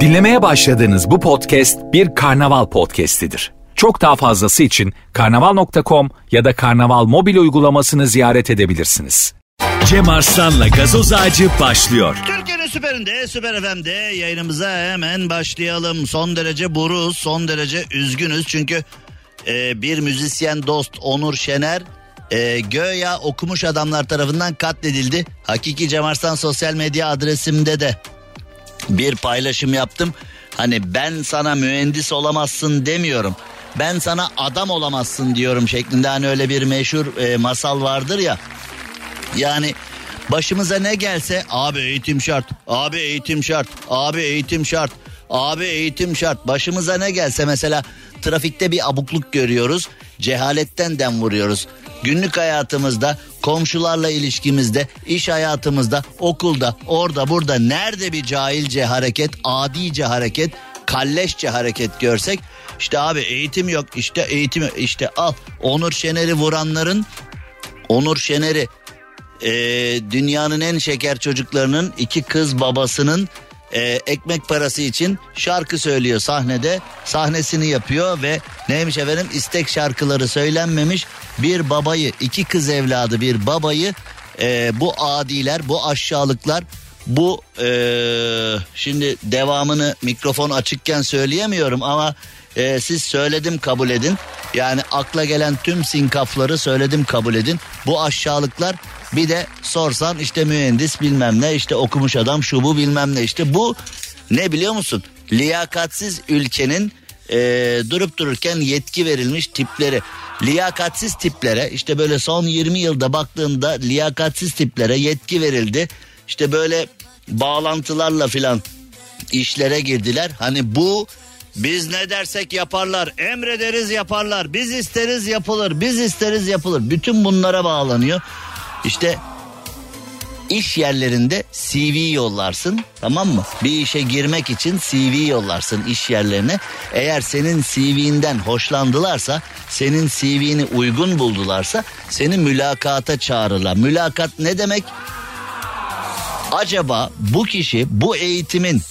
Dinlemeye başladığınız bu podcast bir karnaval podcastidir. Çok daha fazlası için karnaval.com ya da karnaval mobil uygulamasını ziyaret edebilirsiniz. Cem Arslan'la gazoz ağacı başlıyor. Türkiye'nin süperinde, süper FM'de yayınımıza hemen başlayalım. Son derece buruz, son derece üzgünüz. Çünkü e, bir müzisyen dost Onur Şener e, göya okumuş adamlar tarafından katledildi. Hakiki Cem Arslan sosyal medya adresimde de bir paylaşım yaptım. Hani ben sana mühendis olamazsın demiyorum. Ben sana adam olamazsın diyorum şeklinde hani öyle bir meşhur e, masal vardır ya. Yani başımıza ne gelse abi eğitim şart, abi eğitim şart, abi eğitim şart, abi eğitim şart. Başımıza ne gelse mesela trafikte bir abukluk görüyoruz, cehaletten dem vuruyoruz. Günlük hayatımızda, komşularla ilişkimizde, iş hayatımızda, okulda, orada burada nerede bir cahilce hareket, adice hareket, kalleşçe hareket görsek işte abi eğitim yok işte eğitim işte al. Onur Şener'i vuranların Onur Şener'i e, dünyanın en şeker çocuklarının iki kız babasının e, ekmek parası için şarkı söylüyor sahnede. Sahnesini yapıyor ve neymiş efendim? İstek şarkıları söylenmemiş bir babayı iki kız evladı bir babayı e, bu adiler bu aşağılıklar bu e, şimdi devamını mikrofon açıkken söyleyemiyorum ama e, siz söyledim kabul edin. Yani akla gelen tüm sinkafları söyledim kabul edin. Bu aşağılıklar bir de sorsan işte mühendis bilmem ne işte okumuş adam şu bu bilmem ne işte bu ne biliyor musun? Liyakatsiz ülkenin e, durup dururken yetki verilmiş tipleri. Liyakatsiz tiplere işte böyle son 20 yılda baktığında liyakatsiz tiplere yetki verildi. İşte böyle bağlantılarla filan işlere girdiler. Hani bu biz ne dersek yaparlar, emrederiz yaparlar, biz isteriz yapılır, biz isteriz yapılır. Bütün bunlara bağlanıyor. İşte iş yerlerinde CV yollarsın tamam mı? Bir işe girmek için CV yollarsın iş yerlerine. Eğer senin CV'nden hoşlandılarsa, senin CV'ni uygun buldularsa seni mülakata çağırırlar. Mülakat ne demek? Acaba bu kişi bu eğitimin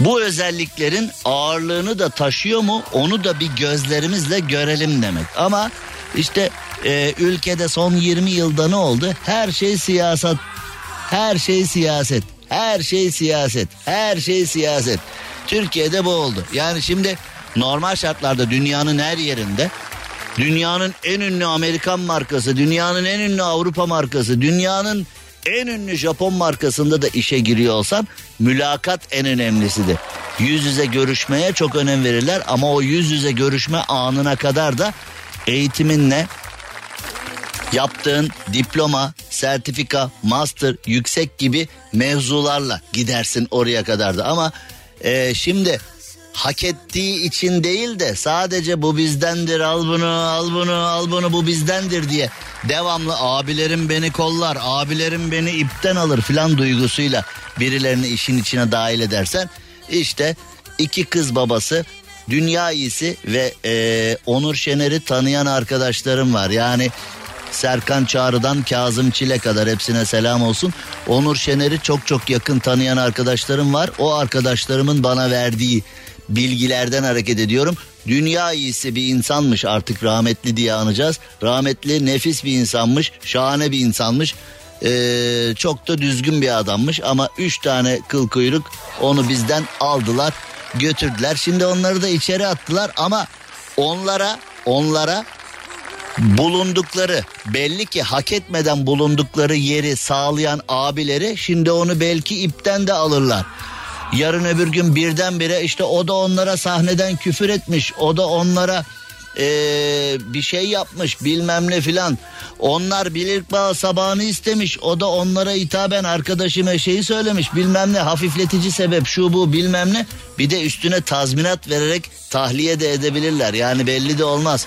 bu özelliklerin ağırlığını da taşıyor mu onu da bir gözlerimizle görelim demek. Ama işte e, ülkede son 20 yılda ne oldu? Her şey siyaset. Her şey siyaset. Her şey siyaset. Her şey siyaset. Türkiye'de bu oldu. Yani şimdi normal şartlarda dünyanın her yerinde dünyanın en ünlü Amerikan markası, dünyanın en ünlü Avrupa markası, dünyanın en ünlü Japon markasında da işe giriyor olsan mülakat en önemlisidir. Yüz yüze görüşmeye çok önem verirler ama o yüz yüze görüşme anına kadar da eğitiminle yaptığın diploma, sertifika, master, yüksek gibi mevzularla gidersin oraya kadar da. Ama e, şimdi hak ettiği için değil de sadece bu bizdendir al bunu al bunu al bunu bu bizdendir diye devamlı abilerim beni kollar abilerim beni ipten alır filan duygusuyla birilerini işin içine dahil edersen işte iki kız babası dünya iyisi ve e, Onur Şener'i tanıyan arkadaşlarım var yani Serkan Çağrı'dan Kazım Çile kadar hepsine selam olsun. Onur Şener'i çok çok yakın tanıyan arkadaşlarım var. O arkadaşlarımın bana verdiği bilgilerden hareket ediyorum. Dünya iyisi bir insanmış artık rahmetli diye anacağız. Rahmetli nefis bir insanmış, şahane bir insanmış. Ee, çok da düzgün bir adammış ama üç tane kıl kuyruk onu bizden aldılar götürdüler. Şimdi onları da içeri attılar ama onlara onlara bulundukları belli ki hak etmeden bulundukları yeri sağlayan abileri şimdi onu belki ipten de alırlar. Yarın öbür gün birdenbire işte o da onlara sahneden küfür etmiş. O da onlara ee, bir şey yapmış bilmem ne filan. Onlar bilir bağ sabahını istemiş. O da onlara hitaben arkadaşıma şeyi söylemiş bilmem ne hafifletici sebep şu bu bilmem ne. Bir de üstüne tazminat vererek tahliye de edebilirler. Yani belli de olmaz.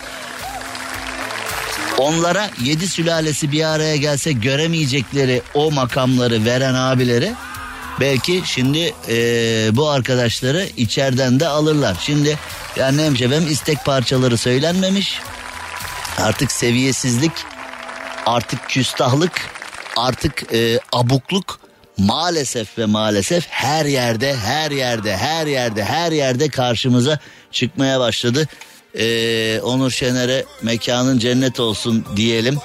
Onlara yedi sülalesi bir araya gelse göremeyecekleri o makamları veren abileri belki şimdi e, bu arkadaşları içeriden de alırlar. Şimdi yani neymiş efendim istek parçaları söylenmemiş. Artık seviyesizlik, artık küstahlık, artık e, abukluk maalesef ve maalesef her yerde her yerde her yerde her yerde karşımıza çıkmaya başladı. Ee, Onur Şener'e mekanın cennet olsun diyelim.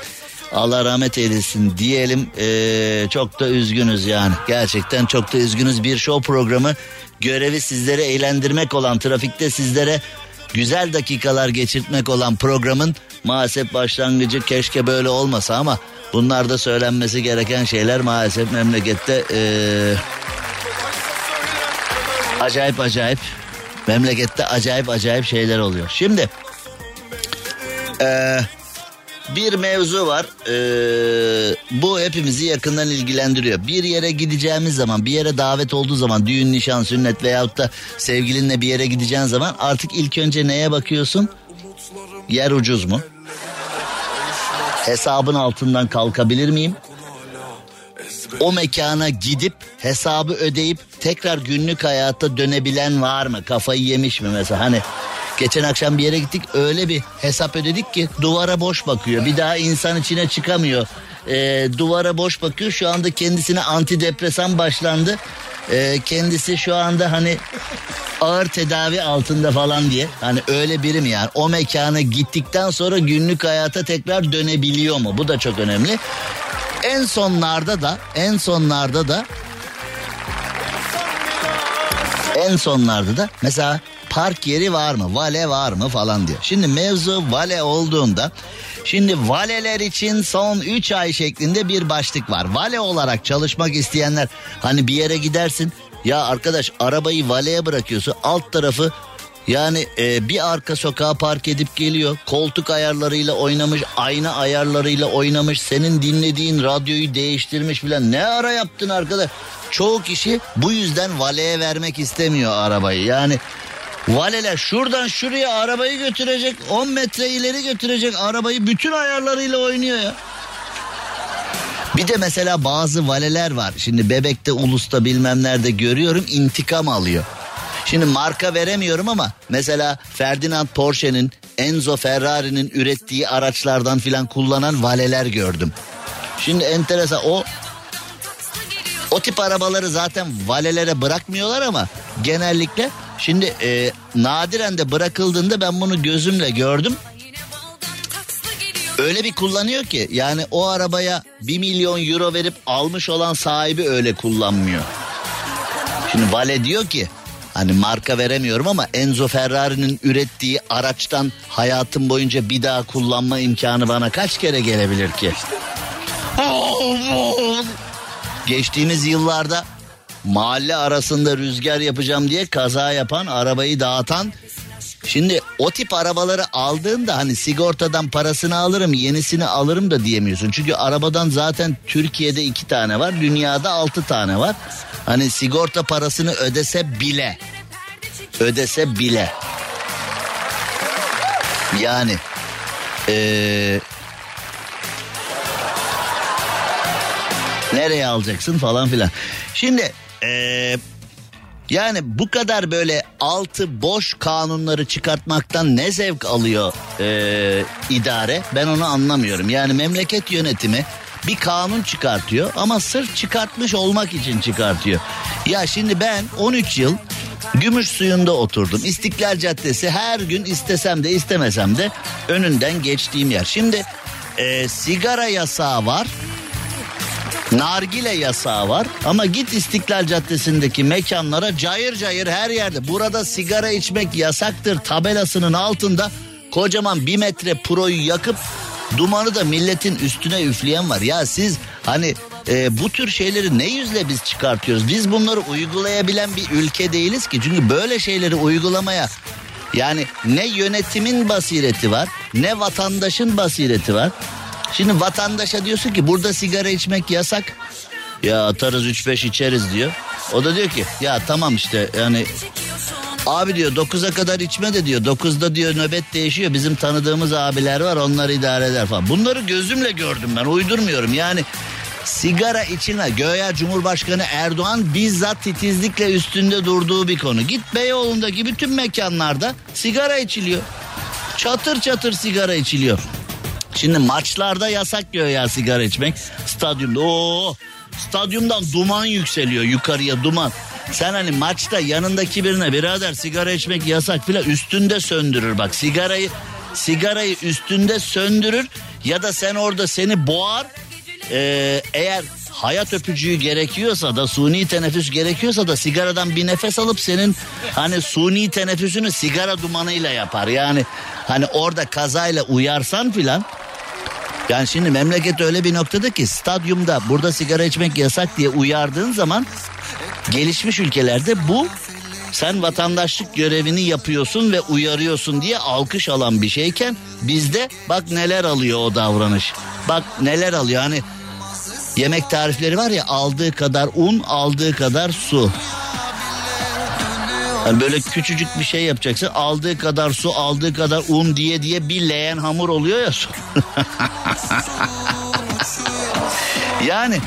Allah rahmet eylesin diyelim. Ee, çok da üzgünüz yani. Gerçekten çok da üzgünüz. Bir show programı görevi sizlere eğlendirmek olan trafikte sizlere güzel dakikalar geçirtmek olan programın maalesef başlangıcı keşke böyle olmasa ama bunlar da söylenmesi gereken şeyler maalesef memlekette ee, acayip acayip memlekette acayip acayip şeyler oluyor. Şimdi ee, bir mevzu var. Ee, bu hepimizi yakından ilgilendiriyor. Bir yere gideceğimiz zaman, bir yere davet olduğu zaman, düğün, nişan, sünnet veyahut da sevgilinle bir yere gideceğin zaman artık ilk önce neye bakıyorsun? Yer ucuz mu? Hesabın altından kalkabilir miyim? O mekana gidip hesabı ödeyip tekrar günlük hayatta dönebilen var mı? Kafayı yemiş mi mesela? Hani Geçen akşam bir yere gittik öyle bir hesap ödedik ki duvara boş bakıyor. Bir daha insan içine çıkamıyor. Ee, duvara boş bakıyor şu anda kendisine antidepresan başlandı. Ee, kendisi şu anda hani ağır tedavi altında falan diye. Hani öyle birim yani o mekana gittikten sonra günlük hayata tekrar dönebiliyor mu? Bu da çok önemli. En sonlarda da en sonlarda da en sonlarda da mesela park yeri var mı? Vale var mı falan diyor. Şimdi mevzu vale olduğunda şimdi valeler için son 3 ay şeklinde bir başlık var. Vale olarak çalışmak isteyenler hani bir yere gidersin ya arkadaş arabayı valeye bırakıyorsun alt tarafı yani e, bir arka sokağa park edip geliyor. Koltuk ayarlarıyla oynamış, ayna ayarlarıyla oynamış. Senin dinlediğin radyoyu değiştirmiş filan. Ne ara yaptın arkadaş? Çoğu kişi bu yüzden valeye vermek istemiyor arabayı. Yani Valeler şuradan şuraya arabayı götürecek 10 metre ileri götürecek arabayı bütün ayarlarıyla oynuyor ya. Bir de mesela bazı valeler var. Şimdi Bebek'te, Ulus'ta bilmem nerede görüyorum intikam alıyor. Şimdi marka veremiyorum ama mesela Ferdinand Porsche'nin, Enzo Ferrari'nin ürettiği araçlardan filan kullanan valeler gördüm. Şimdi enteresan o o tip arabaları zaten valelere bırakmıyorlar ama genellikle Şimdi e, nadiren de bırakıldığında ben bunu gözümle gördüm. Öyle bir kullanıyor ki yani o arabaya 1 milyon euro verip almış olan sahibi öyle kullanmıyor. Şimdi Vale diyor ki hani marka veremiyorum ama Enzo Ferrari'nin ürettiği araçtan hayatım boyunca bir daha kullanma imkanı bana kaç kere gelebilir ki? Geçtiğimiz yıllarda mahalle arasında rüzgar yapacağım diye kaza yapan, arabayı dağıtan. Şimdi o tip arabaları aldığında hani sigortadan parasını alırım, yenisini alırım da diyemiyorsun. Çünkü arabadan zaten Türkiye'de iki tane var, dünyada altı tane var. Hani sigorta parasını ödese bile, ödese bile. Yani ee, nereye alacaksın falan filan. Şimdi ee, yani bu kadar böyle altı boş kanunları çıkartmaktan ne zevk alıyor e, idare ben onu anlamıyorum. Yani memleket yönetimi bir kanun çıkartıyor ama sırf çıkartmış olmak için çıkartıyor. Ya şimdi ben 13 yıl Gümüş suyunda oturdum. İstiklal Caddesi her gün istesem de istemesem de önünden geçtiğim yer. Şimdi e, sigara yasağı var nargile yasağı var ama git İstiklal Caddesi'ndeki mekanlara cayır cayır her yerde burada sigara içmek yasaktır tabelasının altında kocaman bir metre proyu yakıp dumanı da milletin üstüne üfleyen var. Ya siz hani e, bu tür şeyleri ne yüzle biz çıkartıyoruz? Biz bunları uygulayabilen bir ülke değiliz ki. Çünkü böyle şeyleri uygulamaya yani ne yönetimin basireti var ne vatandaşın basireti var. Şimdi vatandaşa diyorsun ki burada sigara içmek yasak. Ya atarız 3-5 içeriz diyor. O da diyor ki ya tamam işte yani abi diyor 9'a kadar içme de diyor 9'da diyor nöbet değişiyor bizim tanıdığımız abiler var onlar idare eder falan. Bunları gözümle gördüm ben uydurmuyorum yani sigara içine göya Cumhurbaşkanı Erdoğan bizzat titizlikle üstünde durduğu bir konu. Git Beyoğlu'ndaki bütün mekanlarda sigara içiliyor. Çatır çatır sigara içiliyor. Şimdi maçlarda yasak diyor ya sigara içmek. Stadyumda o stadyumdan duman yükseliyor yukarıya duman. Sen hani maçta yanındaki birine birader sigara içmek yasak filan üstünde söndürür bak sigarayı sigarayı üstünde söndürür ya da sen orada seni boğar ee, eğer hayat öpücüğü gerekiyorsa da suni teneffüs gerekiyorsa da sigaradan bir nefes alıp senin hani suni teneffüsünü sigara dumanıyla yapar. Yani hani orada kazayla uyarsan filan yani şimdi memleket öyle bir noktada ki stadyumda burada sigara içmek yasak diye uyardığın zaman gelişmiş ülkelerde bu sen vatandaşlık görevini yapıyorsun ve uyarıyorsun diye alkış alan bir şeyken bizde bak neler alıyor o davranış. Bak neler alıyor hani yemek tarifleri var ya aldığı kadar un aldığı kadar su. Yani böyle küçücük bir şey yapacaksın aldığı kadar su aldığı kadar un diye diye bir leğen hamur oluyor ya su. yani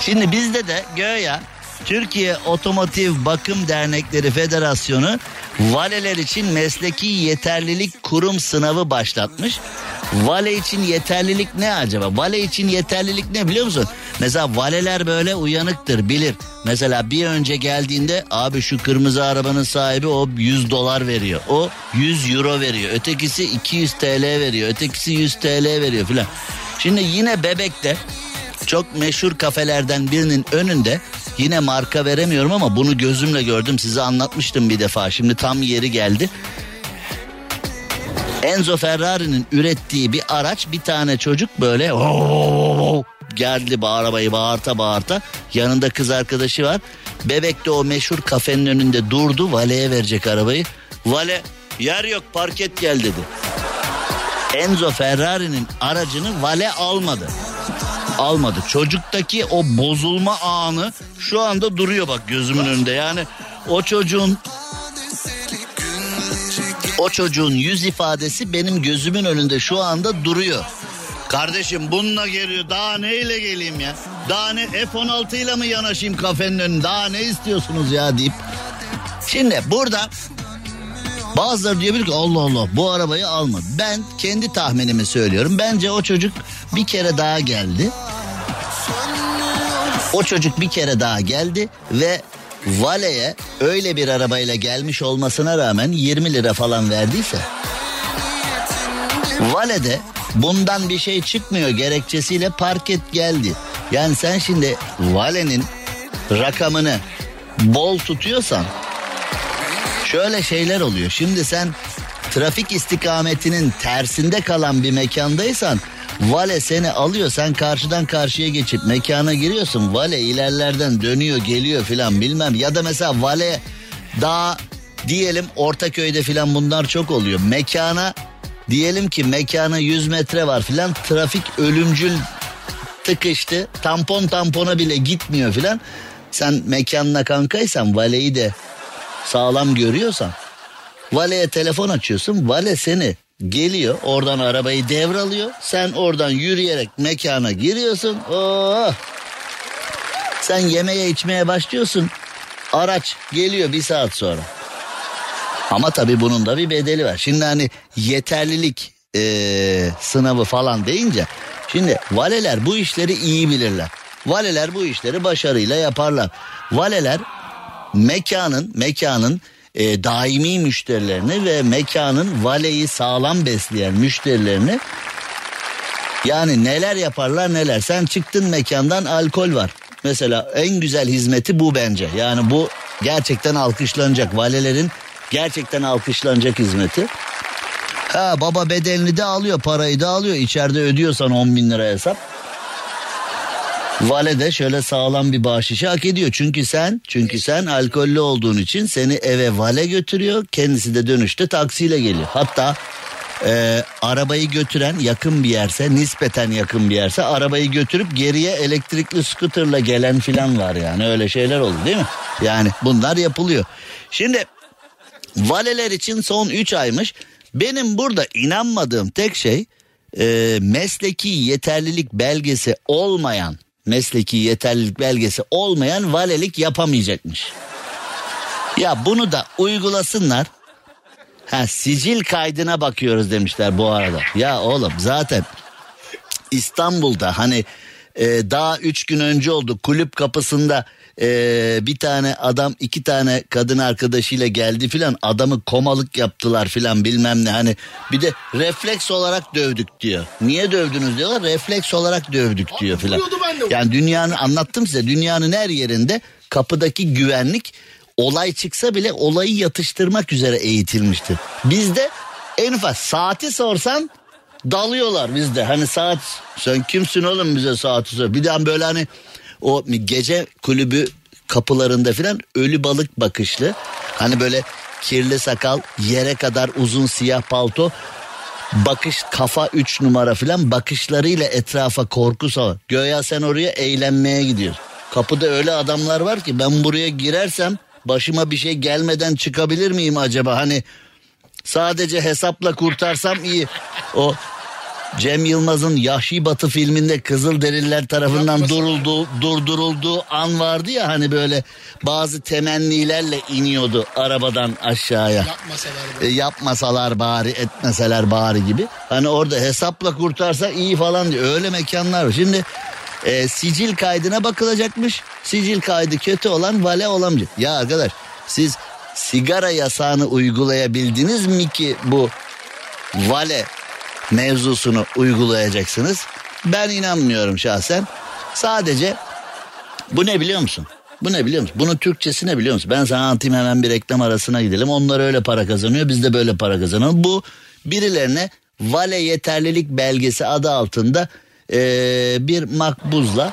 şimdi bizde de göya Türkiye Otomotiv Bakım Dernekleri Federasyonu valeler için mesleki yeterlilik kurum sınavı başlatmış. Vale için yeterlilik ne acaba? Vale için yeterlilik ne biliyor musun? Mesela valeler böyle uyanıktır bilir. Mesela bir önce geldiğinde abi şu kırmızı arabanın sahibi o 100 dolar veriyor. O 100 euro veriyor. Ötekisi 200 TL veriyor. Ötekisi 100 TL veriyor filan. Şimdi yine bebekte çok meşhur kafelerden birinin önünde yine marka veremiyorum ama bunu gözümle gördüm size anlatmıştım bir defa şimdi tam yeri geldi. Enzo Ferrari'nin ürettiği bir araç bir tane çocuk böyle oh, geldi bu arabayı bağırta bağırta yanında kız arkadaşı var. Bebek de o meşhur kafenin önünde durdu valeye verecek arabayı. Vale yer yok parket gel dedi. Enzo Ferrari'nin aracını vale almadı. Almadı. Çocuktaki o bozulma anı şu anda duruyor bak gözümün önünde. Yani o çocuğun o çocuğun yüz ifadesi benim gözümün önünde şu anda duruyor. Kardeşim bununla geliyor daha neyle geleyim ya? Daha ne F-16 ile mi yanaşayım kafenin önünde daha ne istiyorsunuz ya deyip. Şimdi burada bazıları diyor ki Allah Allah bu arabayı alma. Ben kendi tahminimi söylüyorum. Bence o çocuk bir kere daha geldi. O çocuk bir kere daha geldi ve Vale'ye öyle bir arabayla gelmiş olmasına rağmen 20 lira falan verdiyse Vale'de bundan bir şey çıkmıyor gerekçesiyle park et geldi. Yani sen şimdi Vale'nin rakamını bol tutuyorsan şöyle şeyler oluyor. Şimdi sen trafik istikametinin tersinde kalan bir mekandaysan Vale seni alıyor sen karşıdan karşıya geçip mekana giriyorsun. Vale ilerlerden dönüyor geliyor filan bilmem. Ya da mesela Vale daha diyelim Ortaköy'de filan bunlar çok oluyor. Mekana diyelim ki mekana 100 metre var filan trafik ölümcül tıkıştı. Tampon tampona bile gitmiyor filan. Sen mekanına kankaysan valeyi de sağlam görüyorsan valeye telefon açıyorsun. Vale seni geliyor oradan arabayı devralıyor. Sen oradan yürüyerek mekana giriyorsun. Oh. Sen yemeğe içmeye başlıyorsun. Araç geliyor bir saat sonra. Ama tabii bunun da bir bedeli var. Şimdi hani yeterlilik ee, sınavı falan deyince şimdi valeler bu işleri iyi bilirler. Valeler bu işleri başarıyla yaparlar. Valeler mekanın mekanın e, daimi müşterilerini ve mekanın valeyi sağlam besleyen müşterilerini yani neler yaparlar neler. Sen çıktın mekandan alkol var. Mesela en güzel hizmeti bu bence. Yani bu gerçekten alkışlanacak. Valelerin gerçekten alkışlanacak hizmeti. Ha baba bedelini de alıyor parayı da alıyor. İçeride ödüyorsan 10 bin lira hesap. Vale de şöyle sağlam bir bahşişi hak ediyor. Çünkü sen çünkü sen alkollü olduğun için seni eve vale götürüyor. Kendisi de dönüşte taksiyle geliyor. Hatta e, arabayı götüren yakın bir yerse nispeten yakın bir yerse arabayı götürüp geriye elektrikli scooterla gelen filan var yani öyle şeyler oldu değil mi? Yani bunlar yapılıyor. Şimdi valeler için son 3 aymış. Benim burada inanmadığım tek şey e, mesleki yeterlilik belgesi olmayan mesleki yeterlilik belgesi olmayan valelik yapamayacakmış. Ya bunu da uygulasınlar. Ha sicil kaydına bakıyoruz demişler bu arada. Ya oğlum zaten İstanbul'da hani e, daha üç gün önce oldu kulüp kapısında e, bir tane adam iki tane kadın arkadaşıyla geldi filan adamı komalık yaptılar filan bilmem ne hani bir de refleks olarak dövdük diyor. Niye dövdünüz diyorlar refleks olarak dövdük diyor filan. Yani dünyanın anlattım size dünyanın her yerinde kapıdaki güvenlik olay çıksa bile olayı yatıştırmak üzere eğitilmiştir. Bizde en ufak saati sorsan dalıyorlar bizde. Hani saat sen kimsin oğlum bize saati sor. Bir daha böyle hani o gece kulübü kapılarında filan ölü balık bakışlı. Hani böyle kirli sakal yere kadar uzun siyah palto bakış kafa üç numara filan bakışlarıyla etrafa korku sal. Göya sen oraya eğlenmeye gidiyorsun. Kapıda öyle adamlar var ki ben buraya girersem başıma bir şey gelmeden çıkabilir miyim acaba? Hani sadece hesapla kurtarsam iyi. O Cem Yılmaz'ın Yahşi Batı filminde Kızılderililer tarafından duruldu, durdurulduğu an vardı ya hani böyle bazı temennilerle iniyordu arabadan aşağıya. Yapmasalar E, yapmasalar bari etmeseler bari gibi. Hani orada hesapla kurtarsa iyi falan diyor. Öyle mekanlar var. Şimdi e, sicil kaydına bakılacakmış. Sicil kaydı kötü olan vale olamayacak. Ya arkadaş siz sigara yasağını uygulayabildiniz mi ki bu vale mevzusunu uygulayacaksınız? Ben inanmıyorum şahsen. Sadece bu ne biliyor musun? Bu ne biliyor musun? Bunun Türkçesi ne biliyor musun? Ben sana anlatayım hemen bir reklam arasına gidelim. Onlar öyle para kazanıyor biz de böyle para kazanalım. Bu birilerine vale yeterlilik belgesi adı altında eee, bir makbuzla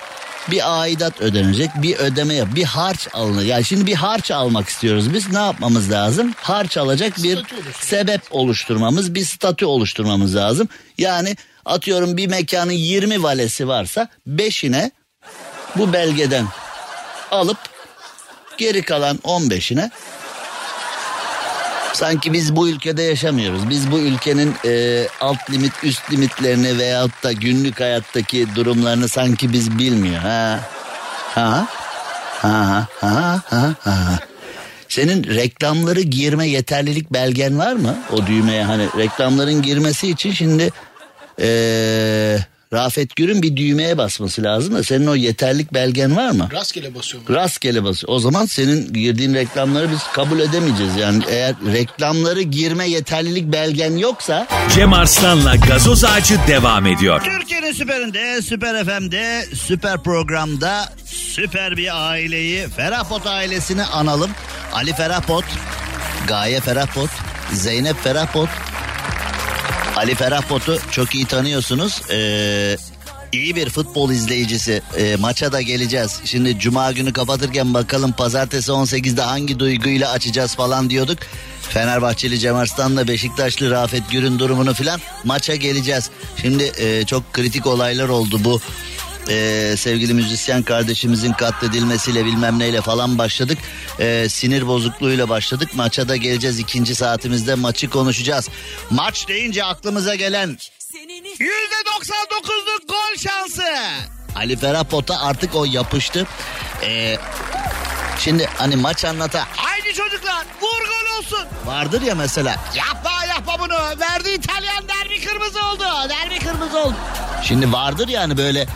bir aidat ödenecek bir ödeme yap bir harç alınır. Yani şimdi bir harç almak istiyoruz biz ne yapmamız lazım? Harç alacak bir sebep oluşturmamız bir statü oluşturmamız lazım. Yani atıyorum bir mekanın 20 valesi varsa 5'ine bu belgeden alıp geri kalan 15'ine sanki biz bu ülkede yaşamıyoruz. Biz bu ülkenin e, alt limit üst limitlerini veyahut da günlük hayattaki durumlarını sanki biz bilmiyor. Ha. Ha. Ha ha ha ha. Senin reklamları girme yeterlilik belgen var mı? O düğmeye hani reklamların girmesi için şimdi eee Rafet Gür'ün bir düğmeye basması lazım da senin o yeterlik belgen var mı? Rastgele basıyorum. Rastgele bas. O zaman senin girdiğin reklamları biz kabul edemeyeceğiz. Yani eğer reklamları girme yeterlilik belgen yoksa Cem Arslan'la gazoz ağacı devam ediyor. Türkiye'nin süperinde, süper FM'de, süper programda süper bir aileyi, Ferahpot ailesini analım. Ali Ferahpot, Gaye Ferahpot, Zeynep Ferahpot, Ali Ferahpot'u çok iyi tanıyorsunuz. Ee, iyi bir futbol izleyicisi. Ee, maça da geleceğiz. Şimdi cuma günü kapatırken bakalım pazartesi 18'de hangi duyguyla açacağız falan diyorduk. Fenerbahçeli Cem Arslan'la Beşiktaşlı Rafet Gür'ün durumunu filan maça geleceğiz. Şimdi e, çok kritik olaylar oldu bu e, sevgili müzisyen kardeşimizin katledilmesiyle bilmem neyle falan başladık. E, sinir bozukluğuyla başladık. Maça da geleceğiz ikinci saatimizde maçı konuşacağız. Maç deyince aklımıza gelen %99'luk gol şansı. Ali Ferah artık o yapıştı. E, şimdi hani maç anlata haydi çocuklar vur gol olsun. Vardır ya mesela yapma yapma bunu verdi İtalyan derbi kırmızı oldu derbi kırmızı oldu. Şimdi vardır yani böyle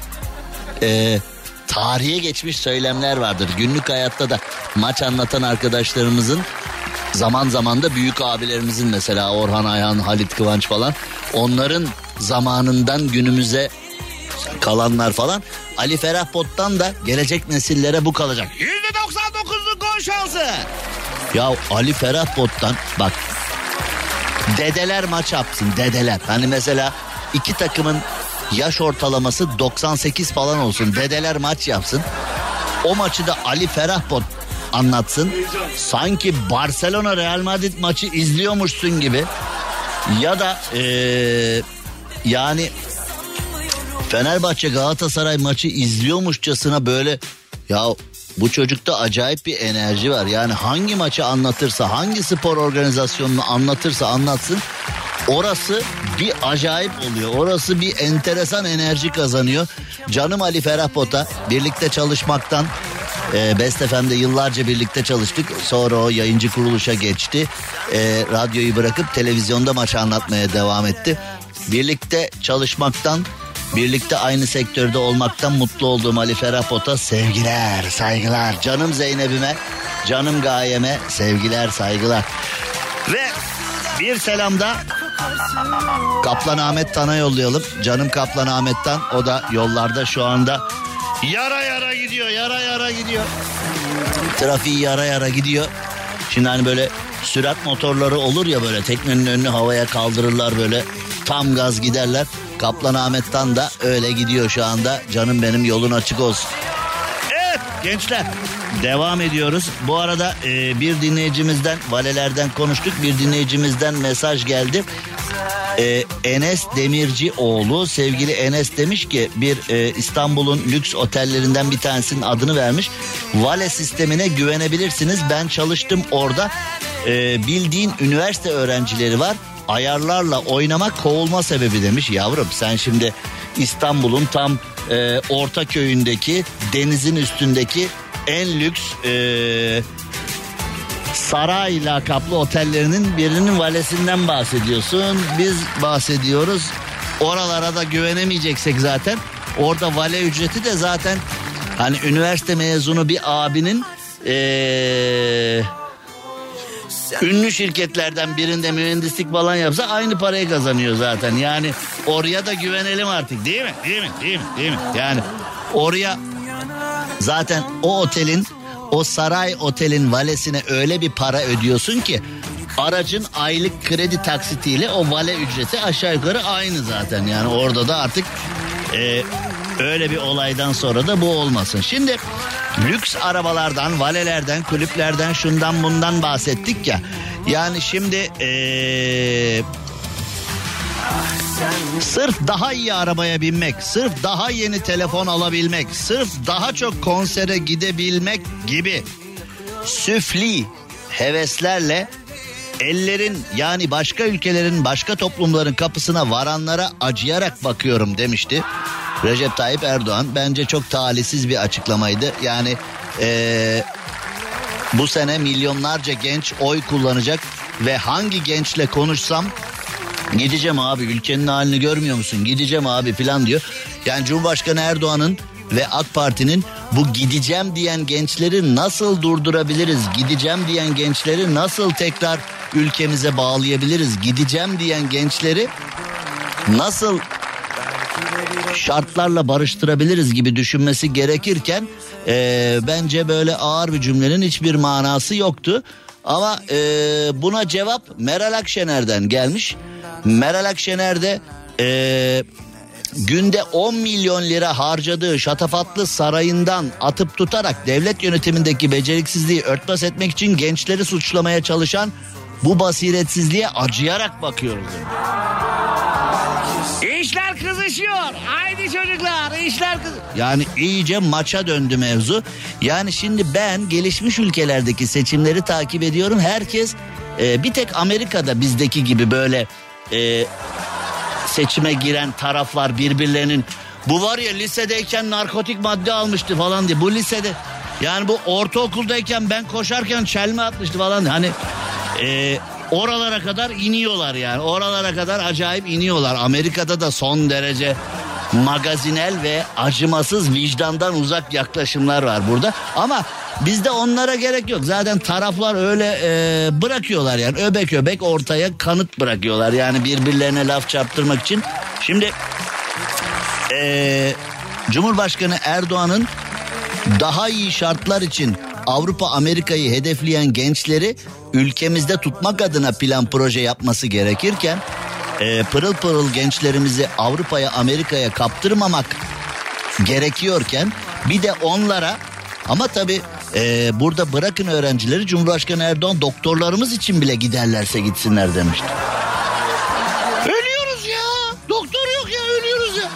e, tarihe geçmiş söylemler vardır. Günlük hayatta da maç anlatan arkadaşlarımızın zaman zaman da büyük abilerimizin mesela Orhan Ayhan, Halit Kıvanç falan onların zamanından günümüze kalanlar falan Ali Ferah Pot'tan da gelecek nesillere bu kalacak. %99'luk gol şansı. Ya Ali Ferah Pot'tan bak dedeler maç yapsın dedeler. Hani mesela iki takımın yaş ortalaması 98 falan olsun. Dedeler maç yapsın. O maçı da Ali Ferahbot anlatsın. Sanki Barcelona Real Madrid maçı izliyormuşsun gibi. Ya da eee, yani Fenerbahçe Galatasaray maçı izliyormuşçasına böyle ya bu çocukta acayip bir enerji var. Yani hangi maçı anlatırsa, hangi spor organizasyonunu anlatırsa anlatsın orası bir acayip oluyor. Orası bir enteresan enerji kazanıyor. Canım Ali Ferahpot'a birlikte çalışmaktan e, Best FM'de yıllarca birlikte çalıştık. Sonra o yayıncı kuruluşa geçti. E, radyoyu bırakıp televizyonda maçı anlatmaya devam etti. Birlikte çalışmaktan birlikte aynı sektörde olmaktan mutlu olduğum Ali Ferah Pot'a sevgiler, saygılar. Canım Zeynep'ime, canım Gayem'e sevgiler, saygılar. Ve bir selam da Kaplan Ahmet Tan'a yollayalım. Canım Kaplan Ahmet'ten o da yollarda şu anda yara yara gidiyor, yara yara gidiyor. Trafiği yara yara gidiyor. Şimdi hani böyle sürat motorları olur ya böyle teknenin önünü havaya kaldırırlar böyle tam gaz giderler. Kaplan Ahmet'ten da öyle gidiyor şu anda. Canım benim yolun açık olsun. Evet gençler devam ediyoruz. Bu arada e, bir dinleyicimizden valelerden konuştuk. Bir dinleyicimizden mesaj geldi. E, Enes Demircioğlu sevgili Enes demiş ki bir e, İstanbul'un lüks otellerinden bir tanesinin adını vermiş. Vale sistemine güvenebilirsiniz. Ben çalıştım orada. E, bildiğin üniversite öğrencileri var. Ayarlarla oynamak kovulma sebebi demiş. Yavrum sen şimdi İstanbul'un tam e, orta köyündeki denizin üstündeki en lüks e, saray lakaplı otellerinin birinin valesinden bahsediyorsun. Biz bahsediyoruz. Oralara da güvenemeyeceksek zaten. Orada vale ücreti de zaten hani üniversite mezunu bir abinin ee, ünlü şirketlerden birinde mühendislik falan yapsa aynı parayı kazanıyor zaten. Yani oraya da güvenelim artık değil mi? Değil mi? Değil mi? Değil mi? Yani oraya zaten o otelin o saray otelin valesine öyle bir para ödüyorsun ki aracın aylık kredi taksitiyle o vale ücreti aşağı yukarı aynı zaten. Yani orada da artık e, öyle bir olaydan sonra da bu olmasın. Şimdi lüks arabalardan, valelerden, kulüplerden, şundan bundan bahsettik ya. Yani şimdi eee Sırf daha iyi arabaya binmek, sırf daha yeni telefon alabilmek, sırf daha çok konsere gidebilmek gibi süfli heveslerle ellerin yani başka ülkelerin başka toplumların kapısına varanlara acıyarak bakıyorum demişti. Recep Tayyip Erdoğan bence çok talihsiz bir açıklamaydı. Yani ee, bu sene milyonlarca genç oy kullanacak ve hangi gençle konuşsam Gideceğim abi ülkenin halini görmüyor musun? Gideceğim abi falan diyor. Yani Cumhurbaşkanı Erdoğan'ın ve AK Parti'nin bu gideceğim diyen gençleri nasıl durdurabiliriz? Gideceğim diyen gençleri nasıl tekrar ülkemize bağlayabiliriz? Gideceğim diyen gençleri nasıl şartlarla barıştırabiliriz gibi düşünmesi gerekirken e, bence böyle ağır bir cümlenin hiçbir manası yoktu. Ama e, buna cevap Meral Akşener'den gelmiş. Meral Akşener de e, günde 10 milyon lira harcadığı şatafatlı sarayından atıp tutarak devlet yönetimindeki beceriksizliği örtbas etmek için gençleri suçlamaya çalışan bu basiretsizliğe acıyarak bakıyoruz. İşler kızışıyor. Haydi çocuklar işler kız. Yani iyice maça döndü mevzu. Yani şimdi ben gelişmiş ülkelerdeki seçimleri takip ediyorum. Herkes e, bir tek Amerika'da bizdeki gibi böyle e, seçime giren taraflar birbirlerinin bu var ya lisedeyken narkotik madde almıştı falan diye. Bu lisede yani bu ortaokuldayken ben koşarken çelme atmıştı falan. Hani e, oralara kadar iniyorlar yani. Oralara kadar acayip iniyorlar. Amerika'da da son derece magazinel ve acımasız vicdandan uzak yaklaşımlar var burada. Ama bizde onlara gerek yok. Zaten taraflar öyle e, bırakıyorlar yani öbek öbek ortaya kanıt bırakıyorlar. Yani birbirlerine laf çarptırmak için. Şimdi e, Cumhurbaşkanı Erdoğan'ın daha iyi şartlar için Avrupa Amerika'yı hedefleyen gençleri ülkemizde tutmak adına plan proje yapması gerekirken e, pırıl pırıl gençlerimizi Avrupa'ya Amerika'ya kaptırmamak gerekiyorken bir de onlara ama tabi e, burada bırakın öğrencileri Cumhurbaşkanı Erdoğan doktorlarımız için bile giderlerse gitsinler demişti. Ölüyoruz ya doktor yok ya ölüyoruz ya.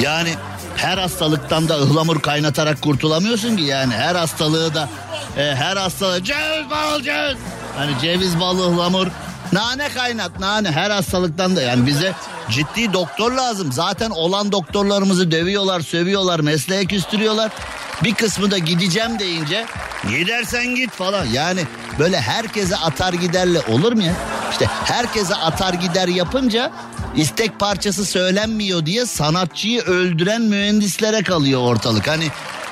Yani her hastalıktan da ıhlamur kaynatarak kurtulamıyorsun ki yani her hastalığı da e, her hastalığı ceviz bal ceviz. Hani ceviz balı ıhlamur Nane kaynat nane her hastalıktan da yani bize ciddi doktor lazım. Zaten olan doktorlarımızı dövüyorlar, sövüyorlar, mesleğe küstürüyorlar. Bir kısmı da gideceğim deyince gidersen git falan. Yani böyle herkese atar giderle olur mu ya? İşte herkese atar gider yapınca istek parçası söylenmiyor diye sanatçıyı öldüren mühendislere kalıyor ortalık. Hani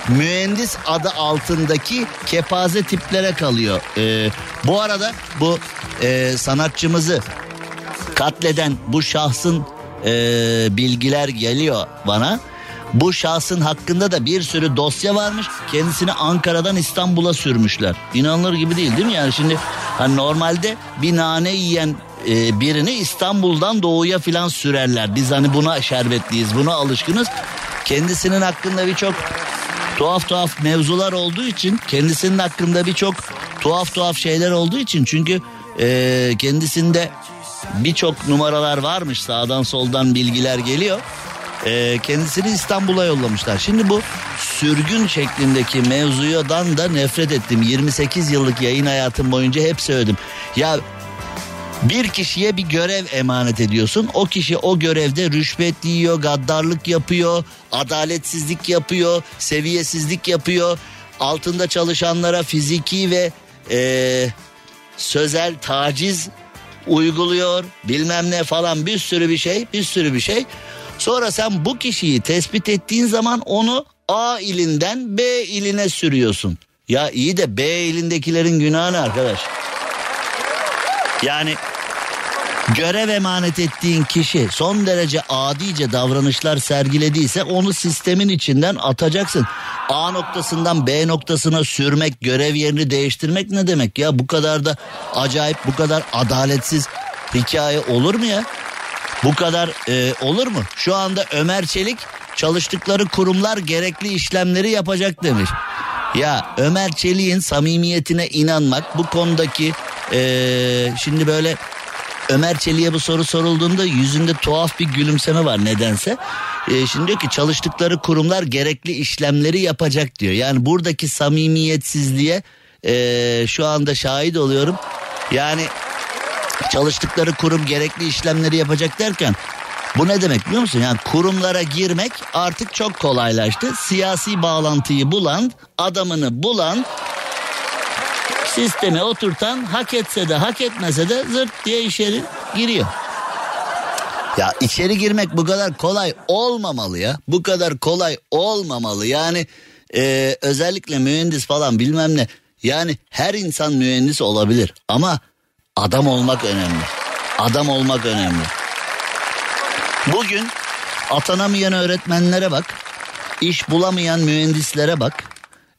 mühendis adı altındaki kepaze tiplere kalıyor. Ee, bu arada bu e, sanatçımızı katleden bu şahsın e, bilgiler geliyor bana. Bu şahsın hakkında da bir sürü dosya varmış. Kendisini Ankara'dan İstanbul'a sürmüşler. İnanılır gibi değil değil mi? Yani şimdi hani normalde bir nane yiyen e, birini İstanbul'dan doğuya filan sürerler. Biz hani buna şerbetliyiz, buna alışkınız. Kendisinin hakkında birçok tuhaf tuhaf mevzular olduğu için, kendisinin hakkında birçok tuhaf tuhaf şeyler olduğu için çünkü e, kendisinde birçok numaralar varmış sağdan soldan bilgiler geliyor. Ee, kendisini İstanbul'a yollamışlar. Şimdi bu sürgün şeklindeki mevzuyadan da nefret ettim. 28 yıllık yayın hayatım boyunca hep söyledim. Ya bir kişiye bir görev emanet ediyorsun. O kişi o görevde rüşvet yiyor, gaddarlık yapıyor, adaletsizlik yapıyor, seviyesizlik yapıyor. Altında çalışanlara fiziki ve e, sözel taciz uyguluyor bilmem ne falan bir sürü bir şey bir sürü bir şey. Sonra sen bu kişiyi tespit ettiğin zaman onu A ilinden B iline sürüyorsun. Ya iyi de B ilindekilerin günahı ne arkadaş? Yani görev emanet ettiğin kişi son derece adice davranışlar sergilediyse onu sistemin içinden atacaksın. A noktasından B noktasına sürmek, görev yerini değiştirmek ne demek ya? Bu kadar da acayip, bu kadar adaletsiz hikaye olur mu ya? Bu kadar e, olur mu? Şu anda Ömer Çelik çalıştıkları kurumlar gerekli işlemleri yapacak demiş. Ya Ömer Çelik'in samimiyetine inanmak bu konudaki e, şimdi böyle Ömer Çelik'e bu soru sorulduğunda yüzünde tuhaf bir gülümseme var nedense. E, şimdi diyor ki çalıştıkları kurumlar gerekli işlemleri yapacak diyor. Yani buradaki samimiyetsizliğe e, şu anda şahit oluyorum. Yani çalıştıkları kurum gerekli işlemleri yapacak derken bu ne demek biliyor musun? Yani kurumlara girmek artık çok kolaylaştı. Siyasi bağlantıyı bulan, adamını bulan, sisteme oturtan hak etse de hak etmese de zırt diye içeri giriyor. Ya içeri girmek bu kadar kolay olmamalı ya. Bu kadar kolay olmamalı. Yani e, özellikle mühendis falan bilmem ne. Yani her insan mühendis olabilir ama adam olmak önemli. Adam olmak önemli. Bugün atanamayan öğretmenlere bak. iş bulamayan mühendislere bak.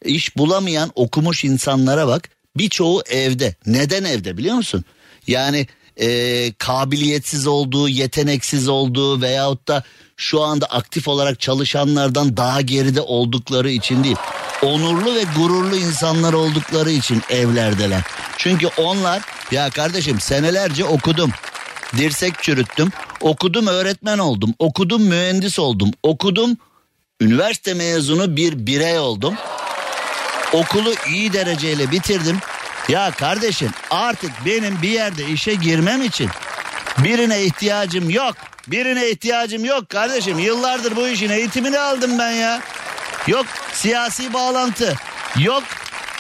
iş bulamayan okumuş insanlara bak. Birçoğu evde. Neden evde biliyor musun? Yani e, kabiliyetsiz olduğu, yeteneksiz olduğu veyahut da şu anda aktif olarak çalışanlardan daha geride oldukları için değil. Onurlu ve gururlu insanlar oldukları için evlerdeler. Çünkü onlar ya kardeşim senelerce okudum. Dirsek çürüttüm. Okudum öğretmen oldum. Okudum mühendis oldum. Okudum üniversite mezunu bir birey oldum. Okulu iyi dereceyle bitirdim. Ya kardeşim artık benim bir yerde işe girmem için birine ihtiyacım yok. Birine ihtiyacım yok kardeşim. Yıllardır bu işin eğitimini aldım ben ya. Yok siyasi bağlantı. Yok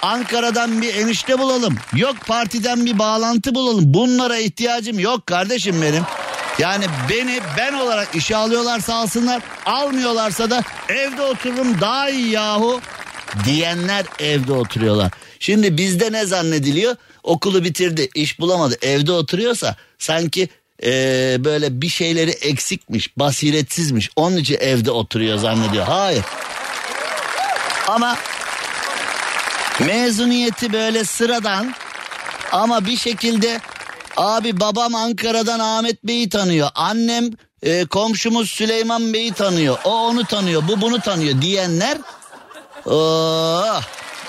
Ankara'dan bir enişte bulalım. Yok partiden bir bağlantı bulalım. Bunlara ihtiyacım yok kardeşim benim. Yani beni ben olarak işe alıyorlarsa alsınlar. Almıyorlarsa da evde otururum daha iyi yahu diyenler evde oturuyorlar. Şimdi bizde ne zannediliyor? Okulu bitirdi, iş bulamadı, evde oturuyorsa sanki ee, böyle bir şeyleri eksikmiş, basiretsizmiş. Onun için evde oturuyor zannediyor. Hayır. Ama mezuniyeti böyle sıradan ama bir şekilde abi babam Ankara'dan Ahmet Bey'i tanıyor. Annem e, komşumuz Süleyman Bey'i tanıyor. O onu tanıyor, bu bunu tanıyor diyenler Oh,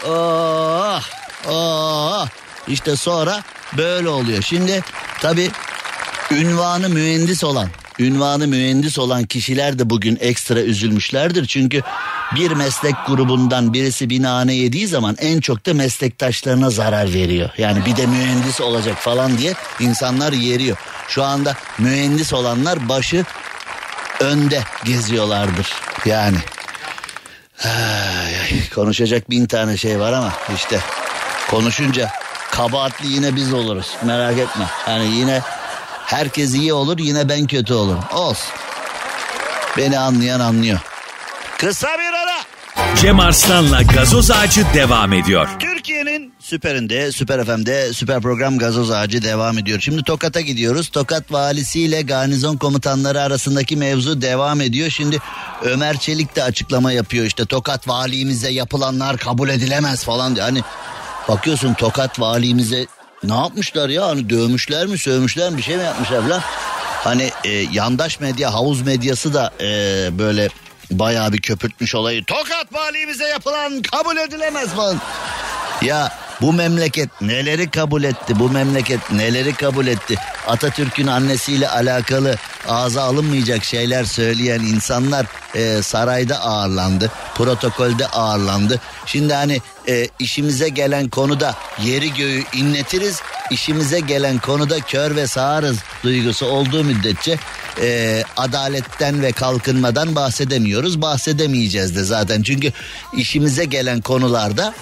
oh, oh. İşte sonra böyle oluyor. Şimdi tabi ünvanı mühendis olan, ünvanı mühendis olan kişiler de bugün ekstra üzülmüşlerdir. Çünkü bir meslek grubundan birisi binane yediği zaman en çok da meslektaşlarına zarar veriyor. Yani bir de mühendis olacak falan diye insanlar yeriyor. Şu anda mühendis olanlar başı önde geziyorlardır. Yani Ay, ay, konuşacak bin tane şey var ama işte konuşunca kabahatli yine biz oluruz merak etme. Hani yine Herkes iyi olur yine ben kötü olurum. Olsun. Beni anlayan anlıyor. Kısa bir ara. Cem Arslan'la gazoz ağacı devam ediyor. Türkiye'nin süperinde, süper FM'de süper program gazoz ağacı devam ediyor. Şimdi Tokat'a gidiyoruz. Tokat valisiyle garnizon komutanları arasındaki mevzu devam ediyor. Şimdi Ömer Çelik de açıklama yapıyor işte Tokat valimize yapılanlar kabul edilemez falan diyor. Hani bakıyorsun Tokat valimize ne yapmışlar ya hani dövmüşler mi sövmüşler mi bir şey mi yapmışlar falan. Hani e, yandaş medya havuz medyası da e, böyle bayağı bir köpürtmüş olayı. Tokat valimize yapılan kabul edilemez falan. Ya bu memleket neleri kabul etti? Bu memleket neleri kabul etti? Atatürk'ün annesiyle alakalı ağza alınmayacak şeyler söyleyen insanlar e, sarayda ağırlandı. Protokolde ağırlandı. Şimdi hani e, işimize gelen konuda yeri göğü inletiriz. İşimize gelen konuda kör ve sağırız duygusu olduğu müddetçe e, adaletten ve kalkınmadan bahsedemiyoruz. Bahsedemeyeceğiz de zaten. Çünkü işimize gelen konularda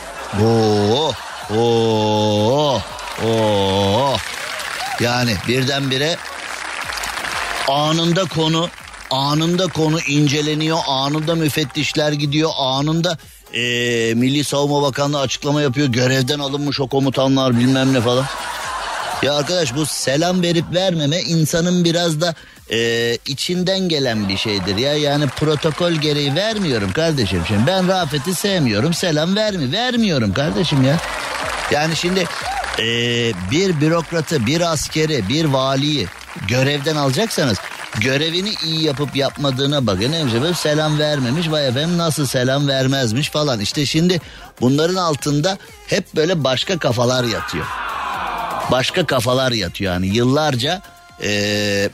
Oo, oo, oo. Yani birdenbire anında konu anında konu inceleniyor anında müfettişler gidiyor anında e, Milli Savunma Bakanlığı açıklama yapıyor görevden alınmış o komutanlar bilmem ne falan. Ya arkadaş bu selam verip vermeme insanın biraz da e, içinden gelen bir şeydir ya. Yani protokol gereği vermiyorum kardeşim. Şimdi ben Rafet'i sevmiyorum selam vermi vermiyorum kardeşim ya. Yani şimdi e, bir bürokratı, bir askeri, bir valiyi görevden alacaksanız görevini iyi yapıp yapmadığına bakın. Efendim selam vermemiş vay efendim nasıl selam vermezmiş falan. İşte şimdi bunların altında hep böyle başka kafalar yatıyor. Başka kafalar yatıyor yani yıllarca ee,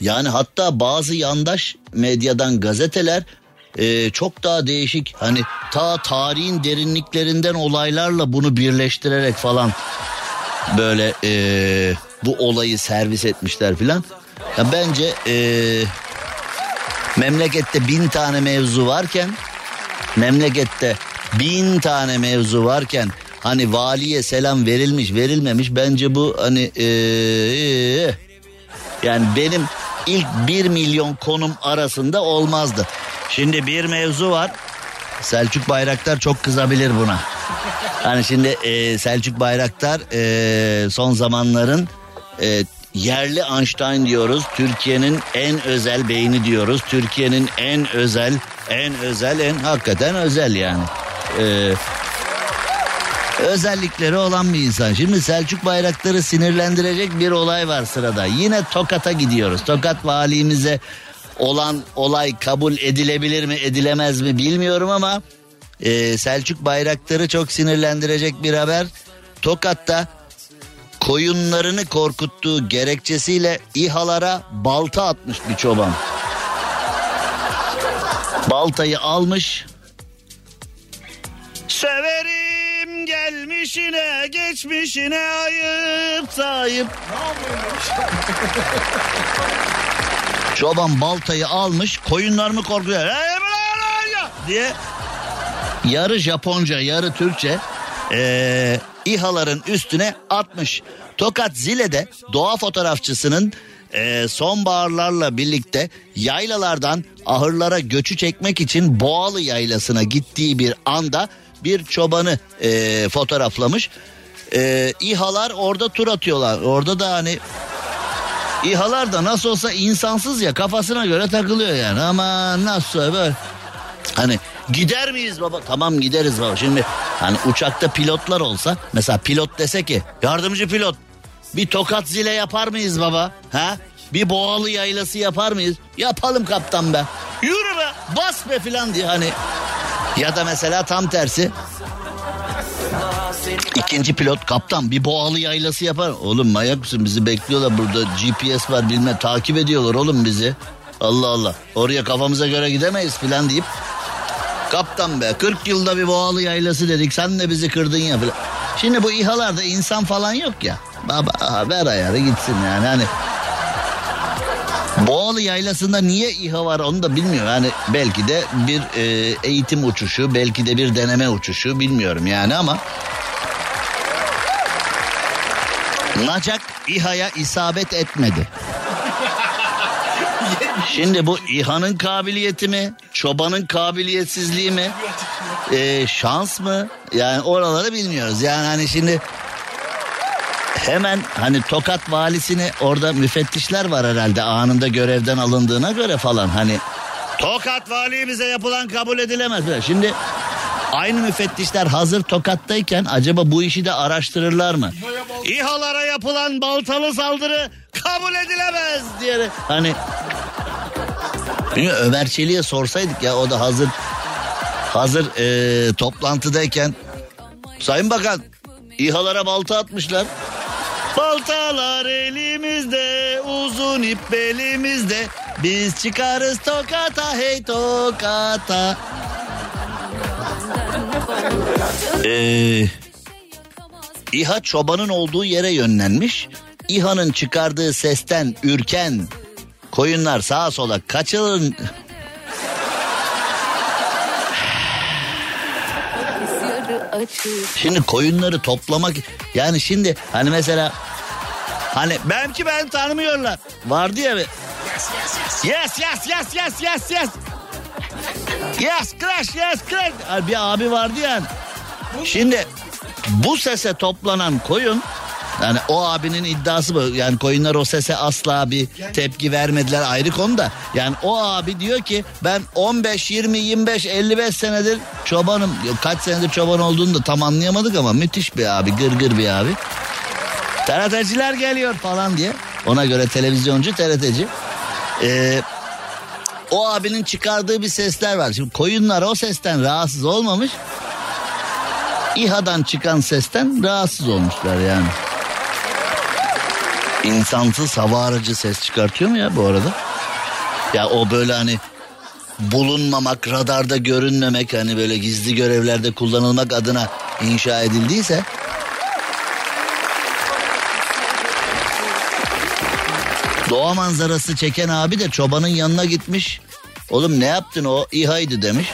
yani hatta bazı yandaş medyadan gazeteler e, çok daha değişik hani ta tarihin derinliklerinden olaylarla bunu birleştirerek falan böyle e, bu olayı servis etmişler filan. Ya bence e, memlekette bin tane mevzu varken memlekette bin tane mevzu varken hani valiye selam verilmiş verilmemiş bence bu hani e, e, yani benim ilk bir milyon konum arasında olmazdı. Şimdi bir mevzu var. Selçuk Bayraktar çok kızabilir buna. Hani şimdi e, Selçuk Bayraktar e, son zamanların e, yerli Einstein diyoruz. Türkiye'nin en özel beyni diyoruz. Türkiye'nin en özel, en özel, en hakikaten özel yani. E, özellikleri olan bir insan. Şimdi Selçuk Bayraktar'ı sinirlendirecek bir olay var sırada. Yine Tokat'a gidiyoruz. Tokat valimize olan olay kabul edilebilir mi edilemez mi bilmiyorum ama e, Selçuk Bayraktar'ı çok sinirlendirecek bir haber. Tokat'ta koyunlarını korkuttuğu gerekçesiyle İHA'lara balta atmış bir çoban. Baltayı almış. Severim gelmişine geçmişine ayıp sayıp. Çoban baltayı almış koyunlar mı korkuyor diye yarı Japonca yarı Türkçe ee, İHA'ların üstüne atmış. Tokat Zile'de doğa fotoğrafçısının e, sonbaharlarla birlikte yaylalardan ahırlara göçü çekmek için Boğalı yaylasına gittiği bir anda bir çobanı e, fotoğraflamış. E, İHA'lar orada tur atıyorlar. Orada da hani İHA'lar da nasıl olsa insansız ya kafasına göre takılıyor yani. Ama nasıl böyle hani gider miyiz baba? Tamam gideriz baba. Şimdi hani uçakta pilotlar olsa mesela pilot dese ki yardımcı pilot bir tokat zile yapar mıyız baba? Ha? Bir boğalı yaylası yapar mıyız? Yapalım kaptan be. Yürü be bas be filan diye hani. Ya da mesela tam tersi. İkinci pilot kaptan bir boğalı yaylası yapar. Oğlum manyak mısın bizi bekliyorlar burada GPS var bilme takip ediyorlar oğlum bizi. Allah Allah oraya kafamıza göre gidemeyiz filan deyip. Kaptan be 40 yılda bir boğalı yaylası dedik sen de bizi kırdın ya filan. Şimdi bu İHA'larda insan falan yok ya. Baba ver ayarı gitsin yani hani. Boğalı yaylasında niye İHA var onu da bilmiyorum. Yani belki de bir e, eğitim uçuşu, belki de bir deneme uçuşu bilmiyorum yani ama Nacak İHA'ya isabet etmedi. Şimdi bu İHA'nın kabiliyeti mi? Çobanın kabiliyetsizliği mi? Ee, şans mı? Yani oraları bilmiyoruz. Yani hani şimdi hemen hani Tokat valisini orada müfettişler var herhalde anında görevden alındığına göre falan hani Tokat valimize yapılan kabul edilemez. Şimdi aynı müfettişler hazır Tokat'tayken acaba bu işi de araştırırlar mı? İHA'lara yapılan baltalı saldırı kabul edilemez diye hani Bilmiyorum, Ömer Çelik'e sorsaydık ya o da hazır hazır ee, toplantıdayken Sayın Bakan İHA'lara balta atmışlar. Baltalar elimizde, uzun ip belimizde. Biz çıkarız tokata hey tokata. Ee, İHA çobanın olduğu yere yönlenmiş. İHA'nın çıkardığı sesten ürken koyunlar sağa sola kaçılın. Şimdi koyunları toplamak yani şimdi hani mesela hani belki ben tanımıyorlar. Vardı ya. Yes yes yes yes yes yes. Yes crash yes crash. Bir abi vardı yani. Şimdi bu sese toplanan koyun yani o abinin iddiası bu. Yani koyunlar o sese asla bir tepki vermediler ayrı konuda. Yani o abi diyor ki ben 15, 20, 25, 55 senedir çobanım. Kaç senedir çoban olduğunu da tam anlayamadık ama müthiş bir abi, gırgır bir abi. TRT'ciler geliyor falan diye. Ona göre televizyoncu TRT'ci. Ee, o abinin çıkardığı bir sesler var. Şimdi koyunlar o sesten rahatsız olmamış. İHA'dan çıkan sesten rahatsız olmuşlar yani. İnsansız hava aracı ses çıkartıyor mu ya bu arada? Ya o böyle hani bulunmamak, radarda görünmemek hani böyle gizli görevlerde kullanılmak adına inşa edildiyse Doğa manzarası çeken abi de çobanın yanına gitmiş. Oğlum ne yaptın o İHA'ydı demiş.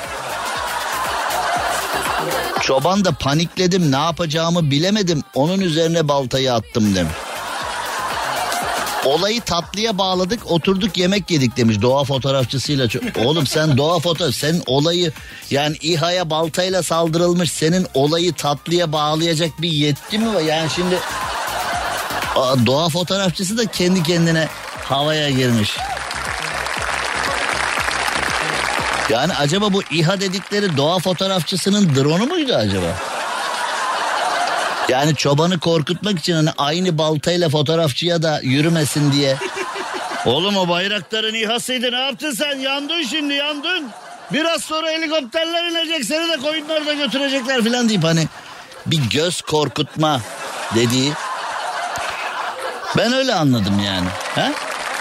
Çoban da panikledim ne yapacağımı bilemedim onun üzerine baltayı attım demiş. Olayı tatlıya bağladık oturduk yemek yedik demiş doğa fotoğrafçısıyla. Oğlum sen doğa fotoğraf sen olayı yani İHA'ya baltayla saldırılmış senin olayı tatlıya bağlayacak bir yetki mi var? Yani şimdi doğa fotoğrafçısı da kendi kendine havaya girmiş. Yani acaba bu İHA dedikleri doğa fotoğrafçısının drone'u muydu acaba? Yani çobanı korkutmak için hani aynı baltayla fotoğrafçıya da yürümesin diye. Oğlum o bayrakların İHA'sıydı ne yaptın sen? Yandın şimdi yandın. Biraz sonra helikopterler inecek seni de koyunlar da götürecekler falan deyip hani bir göz korkutma dediği. Ben öyle anladım yani. Ha?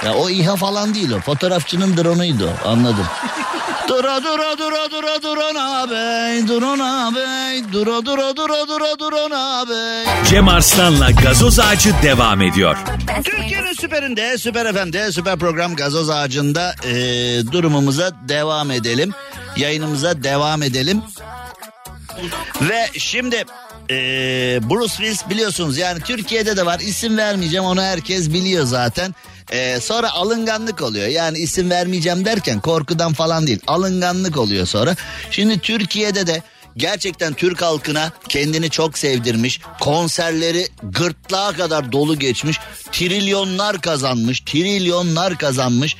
Ya o İHA falan değil o. Fotoğrafçının drone'uydu. Anladım. Dura dura dura dura dura bey dura bey dura dura dura dura dura bey. Cem Arslan'la gazoz ağacı devam ediyor. Türkiye'nin süperinde, süper FM'de, süper program gazoz ağacında e, durumumuza devam edelim. Yayınımıza devam edelim. Ve şimdi e, Bruce Willis biliyorsunuz yani Türkiye'de de var isim vermeyeceğim onu herkes biliyor zaten. Ee, sonra alınganlık oluyor. Yani isim vermeyeceğim derken korkudan falan değil. Alınganlık oluyor sonra. Şimdi Türkiye'de de gerçekten Türk halkına kendini çok sevdirmiş. Konserleri gırtlağa kadar dolu geçmiş. Trilyonlar kazanmış. Trilyonlar kazanmış.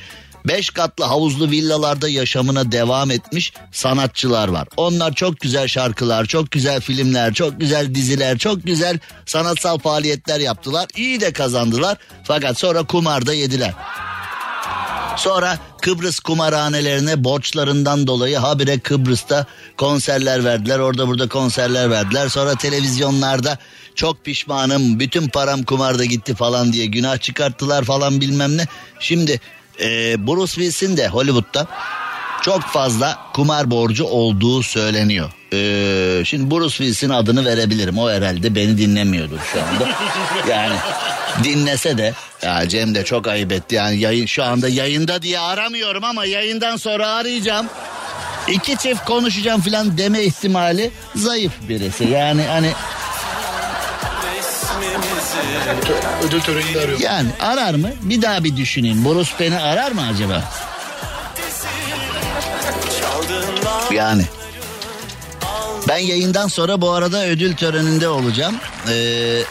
Beş katlı havuzlu villalarda yaşamına devam etmiş sanatçılar var. Onlar çok güzel şarkılar, çok güzel filmler, çok güzel diziler, çok güzel sanatsal faaliyetler yaptılar. İyi de kazandılar fakat sonra kumarda yediler. Sonra Kıbrıs kumarhanelerine borçlarından dolayı habire Kıbrıs'ta konserler verdiler. Orada burada konserler verdiler. Sonra televizyonlarda çok pişmanım bütün param kumarda gitti falan diye günah çıkarttılar falan bilmem ne. Şimdi e, Bruce Willis'in de Hollywood'da çok fazla kumar borcu olduğu söyleniyor. Ee, şimdi Bruce Willis'in adını verebilirim. O herhalde beni dinlemiyordur şu anda. Yani dinlese de ya Cem de çok ayıp etti. Yani yayın şu anda yayında diye aramıyorum ama yayından sonra arayacağım. İki çift konuşacağım filan deme ihtimali zayıf birisi. Yani hani Ödül töreninde arıyor. Yani arar mı? Bir daha bir düşüneyim. Bruce beni arar mı acaba? Yani. Ben yayından sonra bu arada ödül töreninde olacağım. Ee,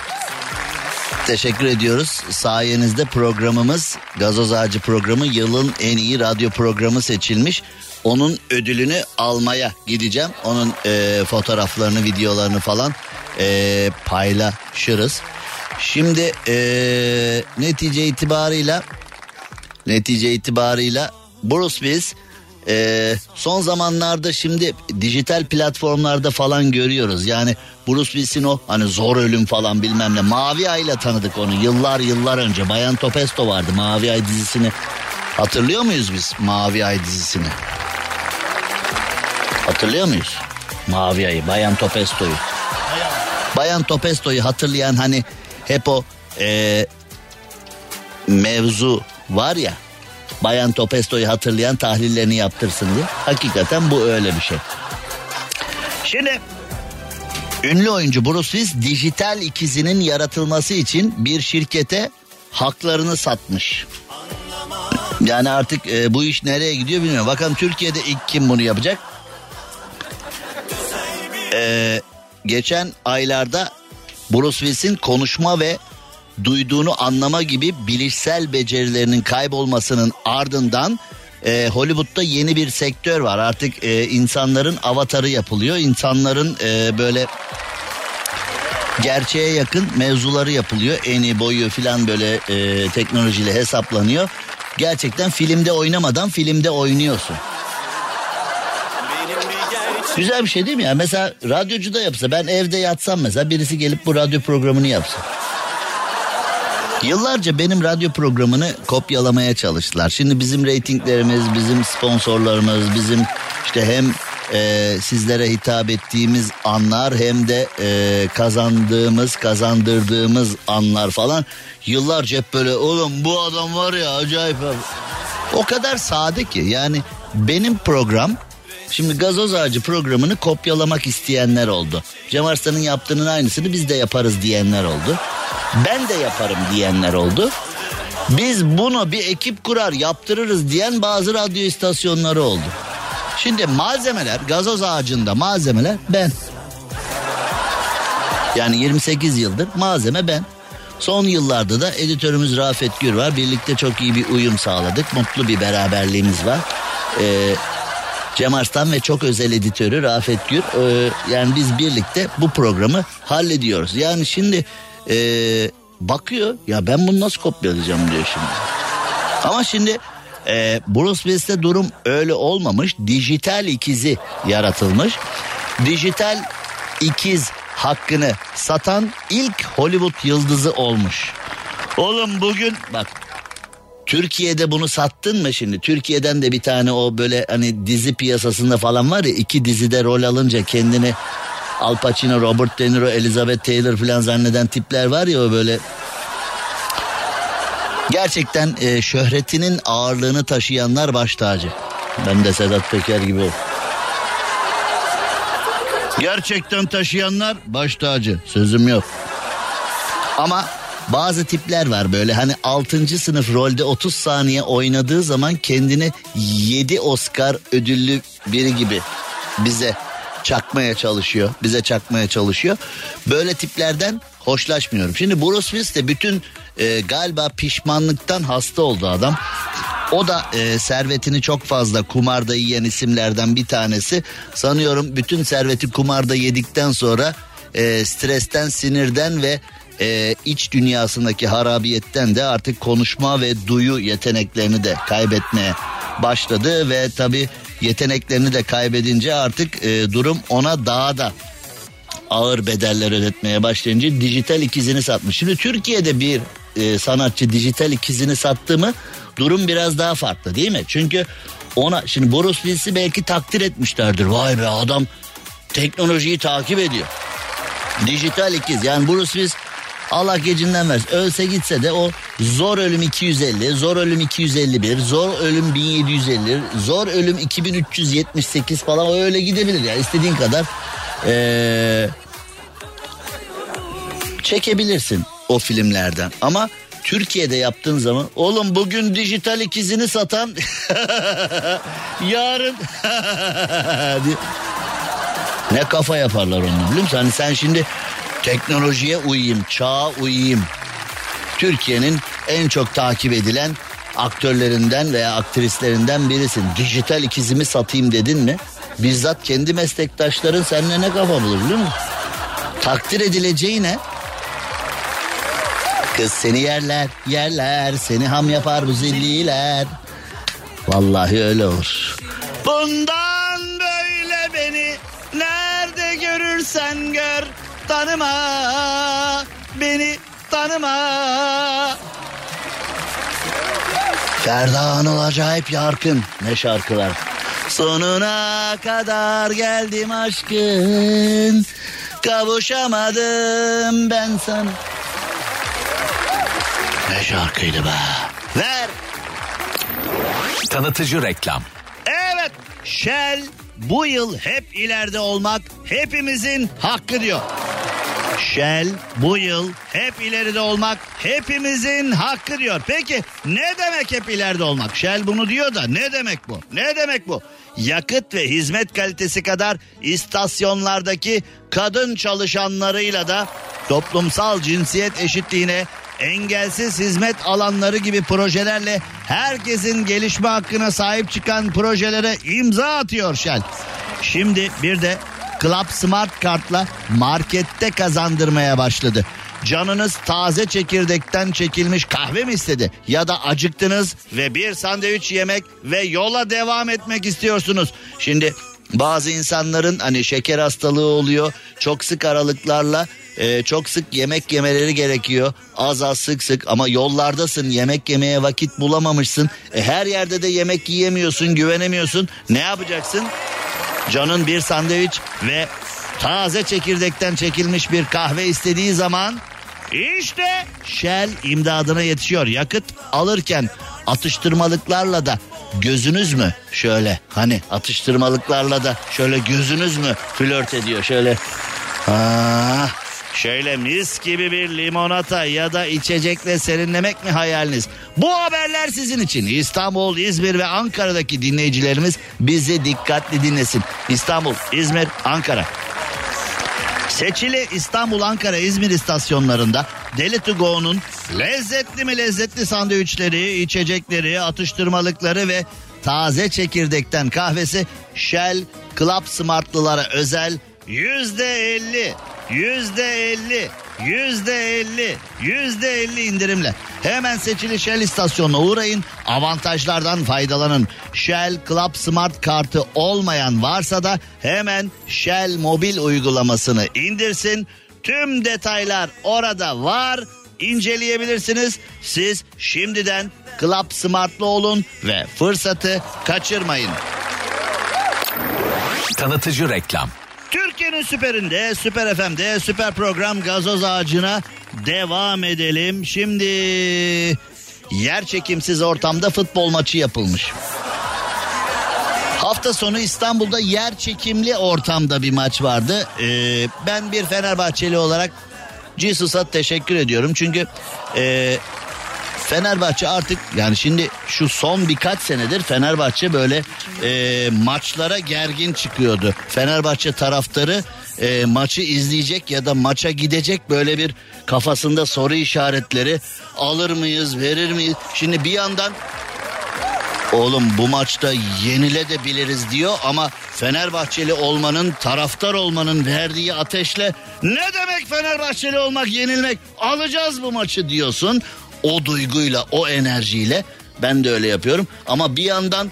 teşekkür ediyoruz. Sayenizde programımız Gazoz Ağacı programı yılın en iyi radyo programı seçilmiş. Onun ödülünü almaya gideceğim. Onun e, fotoğraflarını, videolarını falan e, paylaşırız. Şimdi e, netice itibarıyla netice itibarıyla Bruce Willis e, son zamanlarda şimdi dijital platformlarda falan görüyoruz. Yani Bruce Willis'in o hani zor ölüm falan bilmem ne Mavi Ay'la tanıdık onu yıllar yıllar önce. Bayan Topesto vardı Mavi Ay dizisini hatırlıyor muyuz biz Mavi Ay dizisini? Hatırlıyor muyuz? Mavi Ay'ı Bayan Topesto'yu. Bayan Topesto'yu hatırlayan hani hep o e, mevzu var ya Bayan Topesto'yu hatırlayan tahlillerini yaptırsın diye. Hakikaten bu öyle bir şey. Şimdi ünlü oyuncu Bruce Willis dijital ikizinin yaratılması için bir şirkete haklarını satmış. Yani artık e, bu iş nereye gidiyor bilmiyorum. Bakalım Türkiye'de ilk kim bunu yapacak? Ee, geçen aylarda Bruce Willis'in konuşma ve duyduğunu anlama gibi bilişsel becerilerinin kaybolmasının ardından e, Hollywood'da yeni bir sektör var. Artık e, insanların avatarı yapılıyor. İnsanların e, böyle gerçeğe yakın mevzuları yapılıyor. Eni boyu filan böyle e, teknolojiyle hesaplanıyor. Gerçekten filmde oynamadan filmde oynuyorsun. Güzel bir şey değil mi ya? Mesela radyocu da yapsa ben evde yatsam mesela birisi gelip bu radyo programını yapsa. Yıllarca benim radyo programını kopyalamaya çalıştılar. Şimdi bizim reytinglerimiz, bizim sponsorlarımız, bizim işte hem e, sizlere hitap ettiğimiz anlar hem de e, kazandığımız, kazandırdığımız anlar falan. Yıllarca hep böyle oğlum bu adam var ya acayip. O kadar sade ki yani benim program Şimdi gazoz ağacı programını kopyalamak isteyenler oldu. Cem Arslan'ın yaptığının aynısını biz de yaparız diyenler oldu. Ben de yaparım diyenler oldu. Biz bunu bir ekip kurar yaptırırız diyen bazı radyo istasyonları oldu. Şimdi malzemeler gazoz ağacında malzemeler ben. Yani 28 yıldır malzeme ben. Son yıllarda da editörümüz Rafet Gür var. Birlikte çok iyi bir uyum sağladık. Mutlu bir beraberliğimiz var. Ee, Cem Arslan ve çok özel editörü Rafet Gür. Ee, yani biz birlikte bu programı hallediyoruz. Yani şimdi e, bakıyor ya ben bunu nasıl kopyalayacağım diyor şimdi. Ama şimdi e, Bruce Willis'te durum öyle olmamış. Dijital ikizi yaratılmış. Dijital ikiz hakkını satan ilk Hollywood yıldızı olmuş. Oğlum bugün bak Türkiye'de bunu sattın mı şimdi? Türkiye'den de bir tane o böyle hani dizi piyasasında falan var ya iki dizide rol alınca kendini Al Pacino, Robert De Niro, Elizabeth Taylor falan zanneden tipler var ya böyle Gerçekten e, şöhretinin ağırlığını taşıyanlar baş tacı. Ben de Sedat Peker gibi ol. Gerçekten taşıyanlar baş tacı. Sözüm yok. Ama bazı tipler var böyle hani 6. sınıf rolde 30 saniye oynadığı zaman kendini 7 Oscar ödüllü biri gibi bize çakmaya çalışıyor. Bize çakmaya çalışıyor. Böyle tiplerden hoşlaşmıyorum. Şimdi Bruce Willis de bütün e, galiba pişmanlıktan hasta oldu adam. O da e, servetini çok fazla kumarda yiyen isimlerden bir tanesi. Sanıyorum bütün serveti kumarda yedikten sonra e, stresten, sinirden ve e, iç dünyasındaki harabiyetten de artık konuşma ve duyu yeteneklerini de kaybetmeye başladı ve tabi yeteneklerini de kaybedince artık e, durum ona daha da ağır bedeller ödetmeye başlayınca dijital ikizini satmış. Şimdi Türkiye'de bir e, sanatçı dijital ikizini sattı mı durum biraz daha farklı değil mi? Çünkü ona şimdi Bruce Willis'i belki takdir etmişlerdir. Vay be adam teknolojiyi takip ediyor. Dijital ikiz yani Bruce Willis Allah gecinden versin. Ölse gitse de o zor ölüm 250, zor ölüm 251, zor ölüm 1750, zor ölüm 2378 falan öyle gidebilir ya yani istediğin kadar ee, çekebilirsin. o filmlerden. Ama Türkiye'de yaptığın zaman oğlum bugün dijital ikizini satan yarın ne kafa yaparlar onu biliyor musun? Hani sen şimdi teknolojiye uyayım, çağa uyayım. Türkiye'nin en çok takip edilen aktörlerinden veya aktrislerinden birisin. Dijital ikizimi satayım dedin mi? Bizzat kendi meslektaşların seninle ne kafa bulur biliyor musun? Takdir edileceğine Kız seni yerler, yerler, seni ham yapar bu zilliler. Vallahi öyle olur. Bundan böyle beni nerede görürsen gör tanıma beni tanıma. Ferda Anıl acayip yarkın. Ne şarkılar. Sonuna kadar geldim aşkın. Kavuşamadım ben sana. Ne şarkıydı be. Ver. Tanıtıcı reklam. Evet Shell bu yıl hep ileride olmak hepimizin hakkı diyor. Shell bu yıl hep ileride olmak hepimizin hakkı diyor. Peki ne demek hep ileride olmak? Shell bunu diyor da ne demek bu? Ne demek bu? Yakıt ve hizmet kalitesi kadar istasyonlardaki kadın çalışanlarıyla da toplumsal cinsiyet eşitliğine engelsiz hizmet alanları gibi projelerle herkesin gelişme hakkına sahip çıkan projelere imza atıyor Shell. Şimdi bir de Club Smart Kart'la markette kazandırmaya başladı. Canınız taze çekirdekten çekilmiş kahve mi istedi? Ya da acıktınız ve bir sandviç yemek ve yola devam etmek istiyorsunuz. Şimdi bazı insanların hani şeker hastalığı oluyor. Çok sık aralıklarla e, çok sık yemek yemeleri gerekiyor. Az az sık sık ama yollardasın yemek yemeye vakit bulamamışsın. E, her yerde de yemek yiyemiyorsun güvenemiyorsun. Ne yapacaksın? Canın bir sandviç ve taze çekirdekten çekilmiş bir kahve istediği zaman işte Shell imdadına yetişiyor. Yakıt alırken atıştırmalıklarla da gözünüz mü şöyle hani atıştırmalıklarla da şöyle gözünüz mü flört ediyor şöyle. Aa, şöyle mis gibi bir limonata ya da içecekle serinlemek mi hayaliniz? Bu haberler sizin için. İstanbul, İzmir ve Ankara'daki dinleyicilerimiz bizi dikkatli dinlesin. İstanbul, İzmir, Ankara. Seçili İstanbul, Ankara, İzmir istasyonlarında Deli to Go'nun lezzetli mi lezzetli sandviçleri, içecekleri, atıştırmalıkları ve taze çekirdekten kahvesi Shell Club Smartlılara özel yüzde elli, yüzde elli, yüzde elli, yüzde elli indirimle. Hemen seçili Shell istasyonuna uğrayın, avantajlardan faydalanın. Shell Club Smart kartı olmayan varsa da hemen Shell mobil uygulamasını indirsin. Tüm detaylar orada var. inceleyebilirsiniz. Siz şimdiden Club Smart'lı olun ve fırsatı kaçırmayın. Tanıtıcı reklam. Türkiye'nin süperinde, süper FM'de, süper program gazoz ağacına devam edelim. Şimdi yer çekimsiz ortamda futbol maçı yapılmış. Hafta sonu İstanbul'da yer çekimli ortamda bir maç vardı. Ee, ben bir Fenerbahçeli olarak Jesus'a teşekkür ediyorum. Çünkü e, Fenerbahçe artık yani şimdi şu son birkaç senedir Fenerbahçe böyle e, maçlara gergin çıkıyordu. Fenerbahçe taraftarı e, maçı izleyecek ya da maça gidecek böyle bir kafasında soru işaretleri alır mıyız verir miyiz? Şimdi bir yandan Oğlum bu maçta yenile de biliriz diyor ama Fenerbahçeli olmanın, taraftar olmanın verdiği ateşle ne demek Fenerbahçeli olmak, yenilmek? Alacağız bu maçı diyorsun. O duyguyla, o enerjiyle ben de öyle yapıyorum ama bir yandan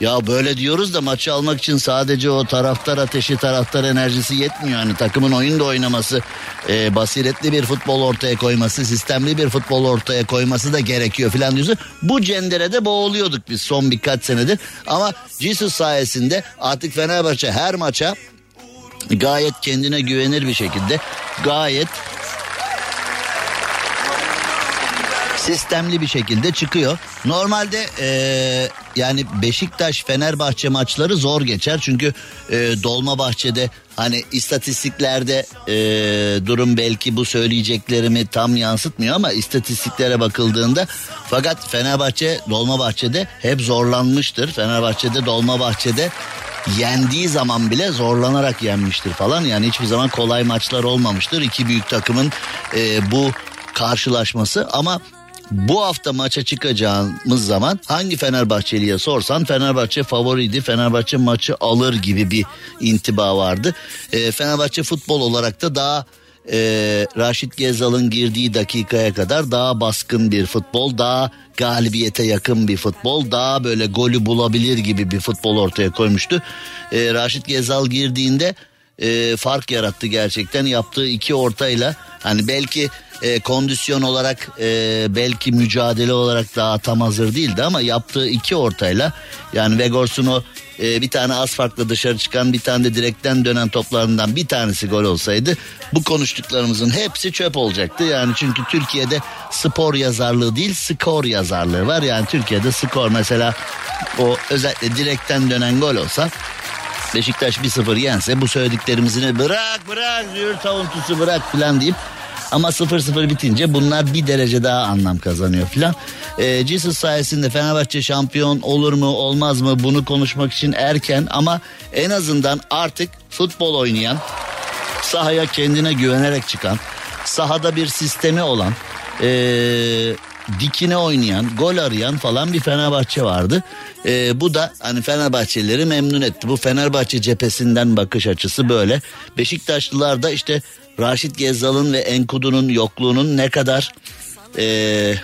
ya böyle diyoruz da maçı almak için sadece o taraftar ateşi, taraftar enerjisi yetmiyor. Yani takımın oyunda oynaması, e, basiretli bir futbol ortaya koyması, sistemli bir futbol ortaya koyması da gerekiyor filan diyorsun. Bu cenderede boğuluyorduk biz son birkaç senedir. Ama Jesus sayesinde artık Fenerbahçe her maça gayet kendine güvenir bir şekilde gayet sistemli bir şekilde çıkıyor. Normalde ee, yani Beşiktaş Fenerbahçe maçları zor geçer. Çünkü e, Dolmabahçe'de hani istatistiklerde e, durum belki bu söyleyeceklerimi tam yansıtmıyor ama istatistiklere bakıldığında fakat Fenerbahçe Dolmabahçe'de hep zorlanmıştır. Fenerbahçe'de Dolmabahçe'de yendiği zaman bile zorlanarak yenmiştir falan. Yani hiçbir zaman kolay maçlar olmamıştır. İki büyük takımın e, bu karşılaşması ama bu hafta maça çıkacağımız zaman hangi Fenerbahçeliye sorsan Fenerbahçe favoriydi. Fenerbahçe maçı alır gibi bir intiba vardı. E, Fenerbahçe futbol olarak da daha e, Raşit Gezal'ın girdiği dakikaya kadar daha baskın bir futbol, daha galibiyete yakın bir futbol, daha böyle golü bulabilir gibi bir futbol ortaya koymuştu. E, Raşit Gezal girdiğinde e, fark yarattı gerçekten yaptığı iki ortayla hani belki e, kondisyon olarak e, belki mücadele olarak daha tam hazır değildi ama yaptığı iki ortayla yani Vegors'un o e, bir tane az farklı dışarı çıkan bir tane de direkten dönen toplarından bir tanesi gol olsaydı bu konuştuklarımızın hepsi çöp olacaktı. Yani çünkü Türkiye'de spor yazarlığı değil skor yazarlığı var. Yani Türkiye'de skor mesela o özellikle direkten dönen gol olsa Beşiktaş 1-0 yense bu söylediklerimizini bırak bırak diyor savuntusu bırak falan deyip ama 0-0 bitince bunlar bir derece daha anlam kazanıyor filan. E, Jesus sayesinde Fenerbahçe şampiyon olur mu olmaz mı bunu konuşmak için erken ama en azından artık futbol oynayan sahaya kendine güvenerek çıkan sahada bir sistemi olan e, dikine oynayan, gol arayan falan bir Fenerbahçe vardı. Ee, bu da hani Fenerbahçelileri memnun etti. Bu Fenerbahçe cephesinden bakış açısı böyle. Beşiktaşlılar da işte Raşit Gezzal'ın ve Enkudu'nun yokluğunun ne kadar e,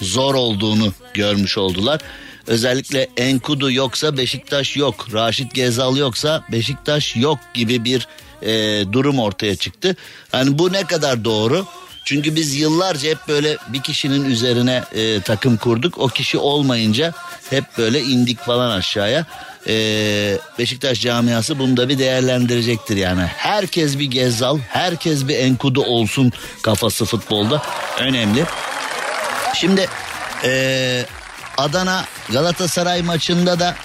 zor olduğunu görmüş oldular. Özellikle Enkudu yoksa Beşiktaş yok. Raşit Gezal yoksa Beşiktaş yok gibi bir e, durum ortaya çıktı. Hani bu ne kadar doğru? Çünkü biz yıllarca hep böyle bir kişinin üzerine e, takım kurduk. O kişi olmayınca hep böyle indik falan aşağıya. E, Beşiktaş camiası bunu da bir değerlendirecektir yani. Herkes bir Gezzal, herkes bir Enkudu olsun kafası futbolda önemli. Şimdi e, Adana Galatasaray maçında da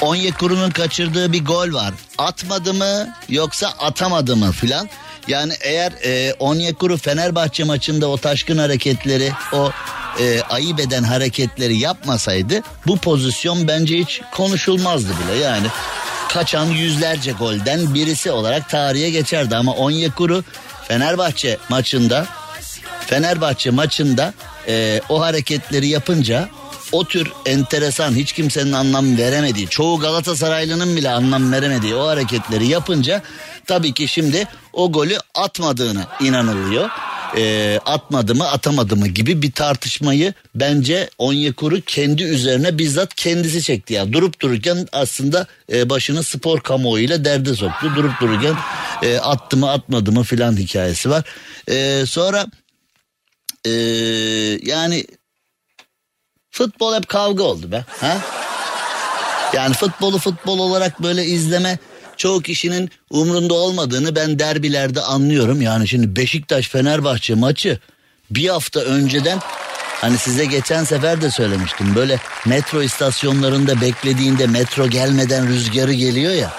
Onyekuru'nun kaçırdığı bir gol var. Atmadı mı yoksa atamadı mı filan. Yani eğer e, Onyekuru Fenerbahçe maçında o taşkın hareketleri, o e, ayıp eden hareketleri yapmasaydı bu pozisyon bence hiç konuşulmazdı bile. Yani kaçan yüzlerce golden birisi olarak tarihe geçerdi ama Onyekuru Fenerbahçe maçında Fenerbahçe maçında e, o hareketleri yapınca o tür enteresan hiç kimsenin anlam veremediği çoğu Galatasaraylı'nın bile anlam veremediği o hareketleri yapınca tabii ki şimdi o golü atmadığını inanılıyor. E, atmadı mı atamadı mı gibi bir tartışmayı bence Onyekuru kendi üzerine bizzat kendisi çekti. Yani durup dururken aslında e, başını spor kamuoyuyla derde soktu. Durup dururken e, attı mı atmadı mı filan hikayesi var. E, sonra e, yani futbol hep kavga oldu be. Ha? Yani futbolu futbol olarak böyle izleme çoğu kişinin umrunda olmadığını ben derbilerde anlıyorum. Yani şimdi Beşiktaş Fenerbahçe maçı bir hafta önceden hani size geçen sefer de söylemiştim. Böyle metro istasyonlarında beklediğinde metro gelmeden rüzgarı geliyor ya.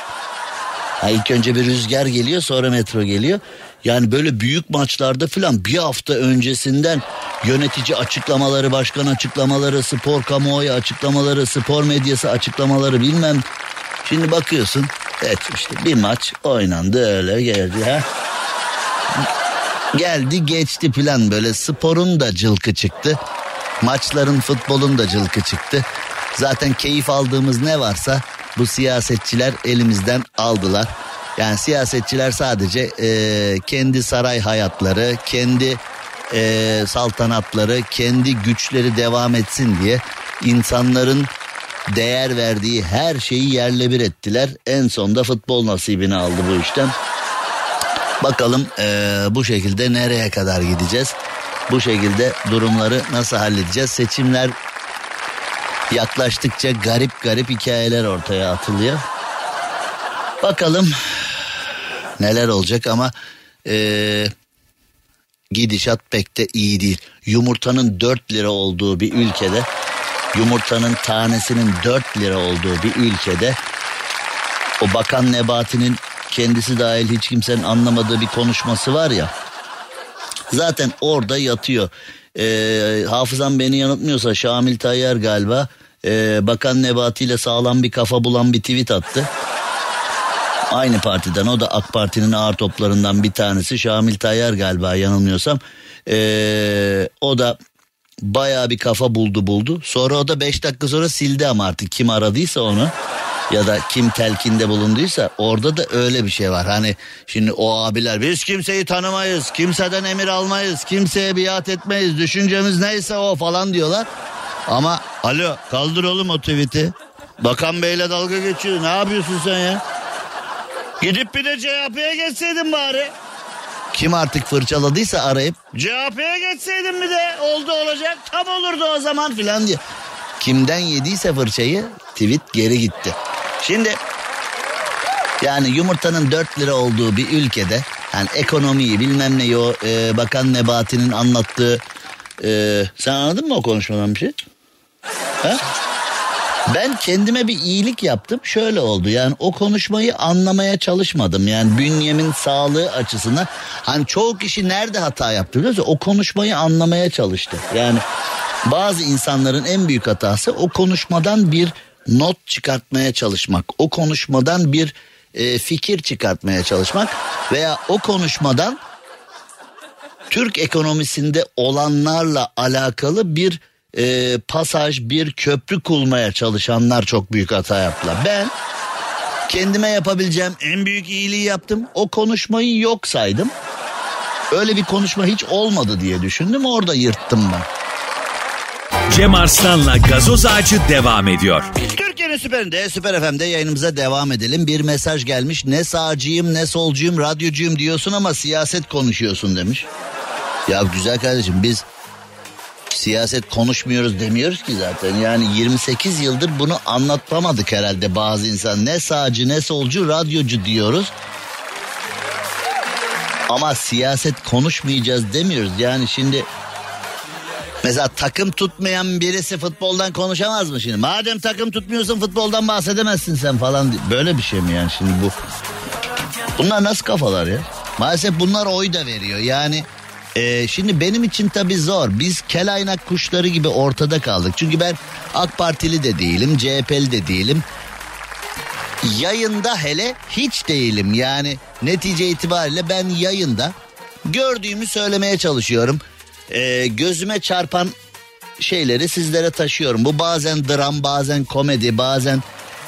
Ha ilk önce bir rüzgar geliyor sonra metro geliyor. Yani böyle büyük maçlarda filan bir hafta öncesinden yönetici açıklamaları, başkan açıklamaları, spor kamuoyu açıklamaları, spor medyası açıklamaları bilmem. Şimdi bakıyorsun evet işte bir maç oynandı öyle geldi ha. Geldi geçti filan böyle sporun da cılkı çıktı. Maçların futbolun da cılkı çıktı. Zaten keyif aldığımız ne varsa bu siyasetçiler elimizden aldılar. Yani siyasetçiler sadece e, kendi saray hayatları, kendi e, saltanatları, kendi güçleri devam etsin diye insanların değer verdiği her şeyi yerle bir ettiler. En sonda futbol nasibini aldı bu işten. Bakalım e, bu şekilde nereye kadar gideceğiz? Bu şekilde durumları nasıl halledeceğiz? Seçimler yaklaştıkça garip garip hikayeler ortaya atılıyor. Bakalım neler olacak ama e, gidişat pek de iyi değil. Yumurtanın 4 lira olduğu bir ülkede yumurtanın tanesinin 4 lira olduğu bir ülkede o bakan Nebati'nin kendisi dahil hiç kimsenin anlamadığı bir konuşması var ya. Zaten orada yatıyor. Ee, hafızam beni yanıltmıyorsa Şamil Tayyar galiba e, Bakan Nebati ile sağlam bir kafa bulan bir tweet attı. Aynı partiden o da AK Parti'nin ağır toplarından bir tanesi Şamil Tayyar galiba yanılmıyorsam. Ee, o da baya bir kafa buldu buldu. Sonra o da 5 dakika sonra sildi ama artık kim aradıysa onu ya da kim telkinde bulunduysa orada da öyle bir şey var. Hani şimdi o abiler biz kimseyi tanımayız, kimseden emir almayız, kimseye biat etmeyiz, düşüncemiz neyse o falan diyorlar. Ama alo kaldır oğlum o tweet'i. Bakan Bey'le dalga geçiyor. Ne yapıyorsun sen ya? Gidip bir de CHP'ye geçseydin bari. Kim artık fırçaladıysa arayıp CHP'ye geçseydin mi de oldu olacak tam olurdu o zaman filan diye. Kimden yediyse fırçayı tweet geri gitti. Şimdi yani yumurtanın 4 lira olduğu bir ülkede yani ekonomiyi bilmem ne o e, Bakan Nebati'nin anlattığı e, sen anladın mı o konuşmadan bir şey? Ha? Ben kendime bir iyilik yaptım. Şöyle oldu yani o konuşmayı anlamaya çalışmadım. Yani bünyemin sağlığı açısından. Hani çoğu kişi nerede hata yaptı biliyor musun? O konuşmayı anlamaya çalıştı. Yani bazı insanların en büyük hatası o konuşmadan bir not çıkartmaya çalışmak. O konuşmadan bir e, fikir çıkartmaya çalışmak. Veya o konuşmadan Türk ekonomisinde olanlarla alakalı bir e, pasaj, bir köprü kurmaya çalışanlar çok büyük hata yaptılar. Ben kendime yapabileceğim en büyük iyiliği yaptım. O konuşmayı yok saydım. Öyle bir konuşma hiç olmadı diye düşündüm. Orada yırttım ben. Cem Arslan'la gazoz ağacı devam ediyor. Türkiye'nin süperinde, süper FM'de yayınımıza devam edelim. Bir mesaj gelmiş. Ne sağcıyım ne solcuyum radyocuyum diyorsun ama siyaset konuşuyorsun demiş. Ya güzel kardeşim biz siyaset konuşmuyoruz demiyoruz ki zaten. Yani 28 yıldır bunu anlatamadık herhalde bazı insan. Ne sağcı ne solcu radyocu diyoruz. Ama siyaset konuşmayacağız demiyoruz. Yani şimdi mesela takım tutmayan birisi futboldan konuşamaz mı şimdi? Madem takım tutmuyorsun futboldan bahsedemezsin sen falan. Böyle bir şey mi yani şimdi bu? Bunlar nasıl kafalar ya? Maalesef bunlar oy da veriyor. Yani ee, şimdi benim için tabii zor. Biz kelaynak kuşları gibi ortada kaldık. Çünkü ben AK Partili de değilim, CHP'li de değilim. Yayında hele hiç değilim. Yani netice itibariyle ben yayında gördüğümü söylemeye çalışıyorum. Ee, gözüme çarpan şeyleri sizlere taşıyorum. Bu bazen dram, bazen komedi, bazen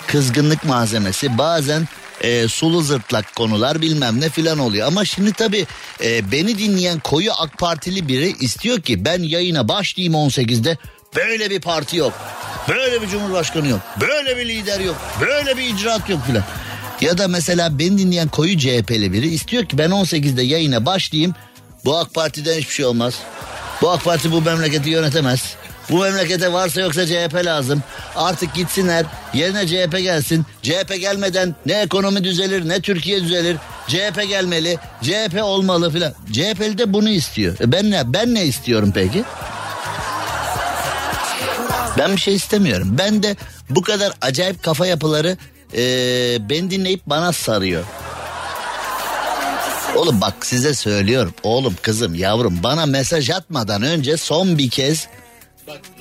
kızgınlık malzemesi, bazen e, sulu zırtlak konular bilmem ne filan oluyor. Ama şimdi tabii e, beni dinleyen koyu AK Partili biri istiyor ki ben yayına başlayayım 18'de böyle bir parti yok. Böyle bir cumhurbaşkanı yok. Böyle bir lider yok. Böyle bir icraat yok filan. Ya da mesela beni dinleyen koyu CHP'li biri istiyor ki ben 18'de yayına başlayayım. Bu AK Parti'den hiçbir şey olmaz. Bu AK Parti bu memleketi yönetemez. Bu memlekete varsa yoksa CHP lazım. Artık gitsinler yerine CHP gelsin. CHP gelmeden ne ekonomi düzelir ne Türkiye düzelir. CHP gelmeli. CHP olmalı filan. CHP'li de bunu istiyor. E ben ne ben ne istiyorum peki? Ben bir şey istemiyorum. Ben de bu kadar acayip kafa yapıları e, ben dinleyip bana sarıyor. Oğlum bak size söylüyorum. Oğlum kızım yavrum bana mesaj atmadan önce son bir kez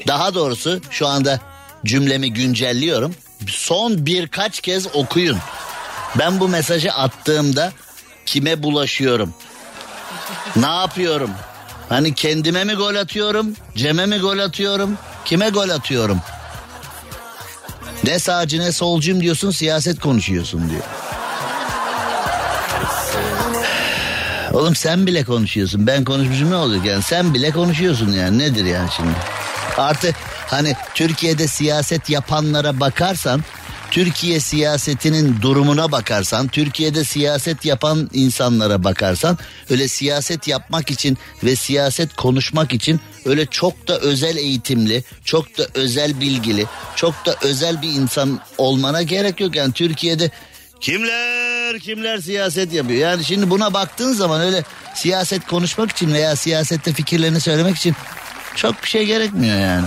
daha doğrusu şu anda cümlemi güncelliyorum. Son birkaç kez okuyun. Ben bu mesajı attığımda kime bulaşıyorum? Ne yapıyorum? Hani kendime mi gol atıyorum? Cem'e mi gol atıyorum? Kime gol atıyorum? Ne sağcı ne solcuyum diyorsun siyaset konuşuyorsun diyor. Oğlum sen bile konuşuyorsun. Ben konuşmuşum ne olacak yani? Sen bile konuşuyorsun yani. Nedir yani şimdi? Artı hani Türkiye'de siyaset yapanlara bakarsan Türkiye siyasetinin durumuna bakarsan, Türkiye'de siyaset yapan insanlara bakarsan, öyle siyaset yapmak için ve siyaset konuşmak için öyle çok da özel eğitimli, çok da özel bilgili, çok da özel bir insan olmana gerek yok. Yani Türkiye'de kimler kimler siyaset yapıyor. Yani şimdi buna baktığın zaman öyle siyaset konuşmak için veya siyasette fikirlerini söylemek için çok bir şey gerekmiyor yani.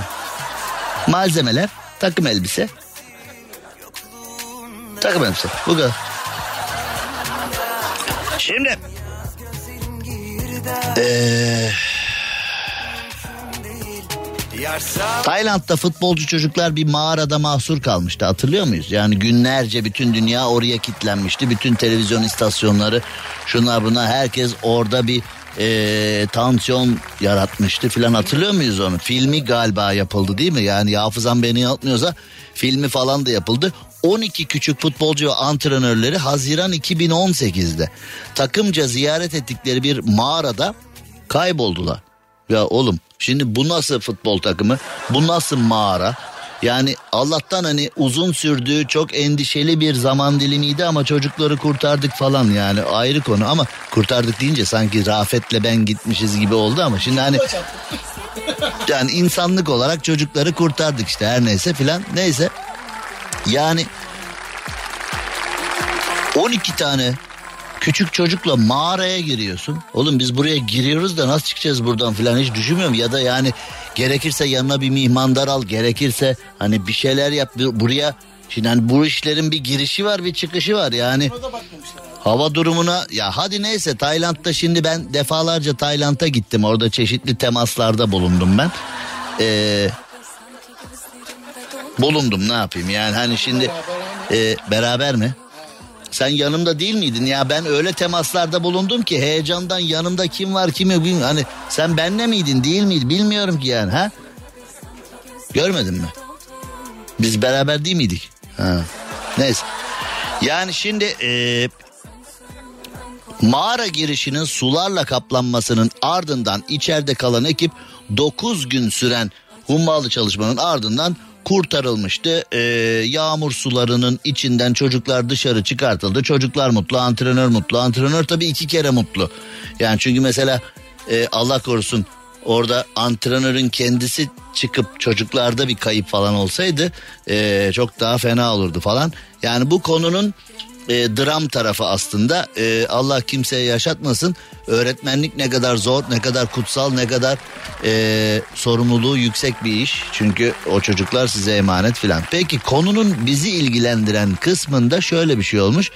Malzemeler takım elbise. Takım elbise bu kadar. Şimdi ee, Tayland'da futbolcu çocuklar bir mağarada mahsur kalmıştı hatırlıyor muyuz? Yani günlerce bütün dünya oraya kilitlenmişti. Bütün televizyon istasyonları şuna buna herkes orada bir e, tansiyon yaratmıştı filan hatırlıyor muyuz onu? Filmi galiba yapıldı değil mi? Yani hafızam beni yanıltmıyorsa filmi falan da yapıldı. 12 küçük futbolcu ve antrenörleri Haziran 2018'de takımca ziyaret ettikleri bir mağarada kayboldular. Ya oğlum şimdi bu nasıl futbol takımı? Bu nasıl mağara? Yani Allah'tan hani uzun sürdüğü çok endişeli bir zaman dilimiydi ama çocukları kurtardık falan yani ayrı konu ama kurtardık deyince sanki Rafet'le ben gitmişiz gibi oldu ama şimdi hani yani insanlık olarak çocukları kurtardık işte her neyse filan neyse. Yani 12 tane küçük çocukla mağaraya giriyorsun. Oğlum biz buraya giriyoruz da nasıl çıkacağız buradan filan hiç düşünmüyorum. Ya da yani gerekirse yanına bir mihmandar al gerekirse hani bir şeyler yap buraya. Şimdi hani bu işlerin bir girişi var bir çıkışı var yani. Hava durumuna ya hadi neyse Tayland'da şimdi ben defalarca Tayland'a gittim. Orada çeşitli temaslarda bulundum ben. Ee, bulundum ne yapayım yani hani şimdi e, beraber mi? Sen yanımda değil miydin? Ya ben öyle temaslarda bulundum ki heyecandan yanımda kim var kim yok bilmiyorum. Hani sen benle miydin değil miydin bilmiyorum ki yani ha? Görmedin mi? Biz beraber değil miydik? Ha. Neyse. Yani şimdi e, mağara girişinin sularla kaplanmasının ardından içeride kalan ekip 9 gün süren hummalı çalışmanın ardından kurtarılmıştı. Ee, yağmur sularının içinden çocuklar dışarı çıkartıldı. Çocuklar mutlu, antrenör mutlu. Antrenör tabii iki kere mutlu. Yani çünkü mesela e, Allah korusun orada antrenörün kendisi çıkıp çocuklarda bir kayıp falan olsaydı e, çok daha fena olurdu falan. Yani bu konunun e, dram tarafı aslında. E, Allah kimseye yaşatmasın. Öğretmenlik ne kadar zor, ne kadar kutsal, ne kadar e, sorumluluğu yüksek bir iş. Çünkü o çocuklar size emanet filan. Peki konunun bizi ilgilendiren kısmında şöyle bir şey olmuş.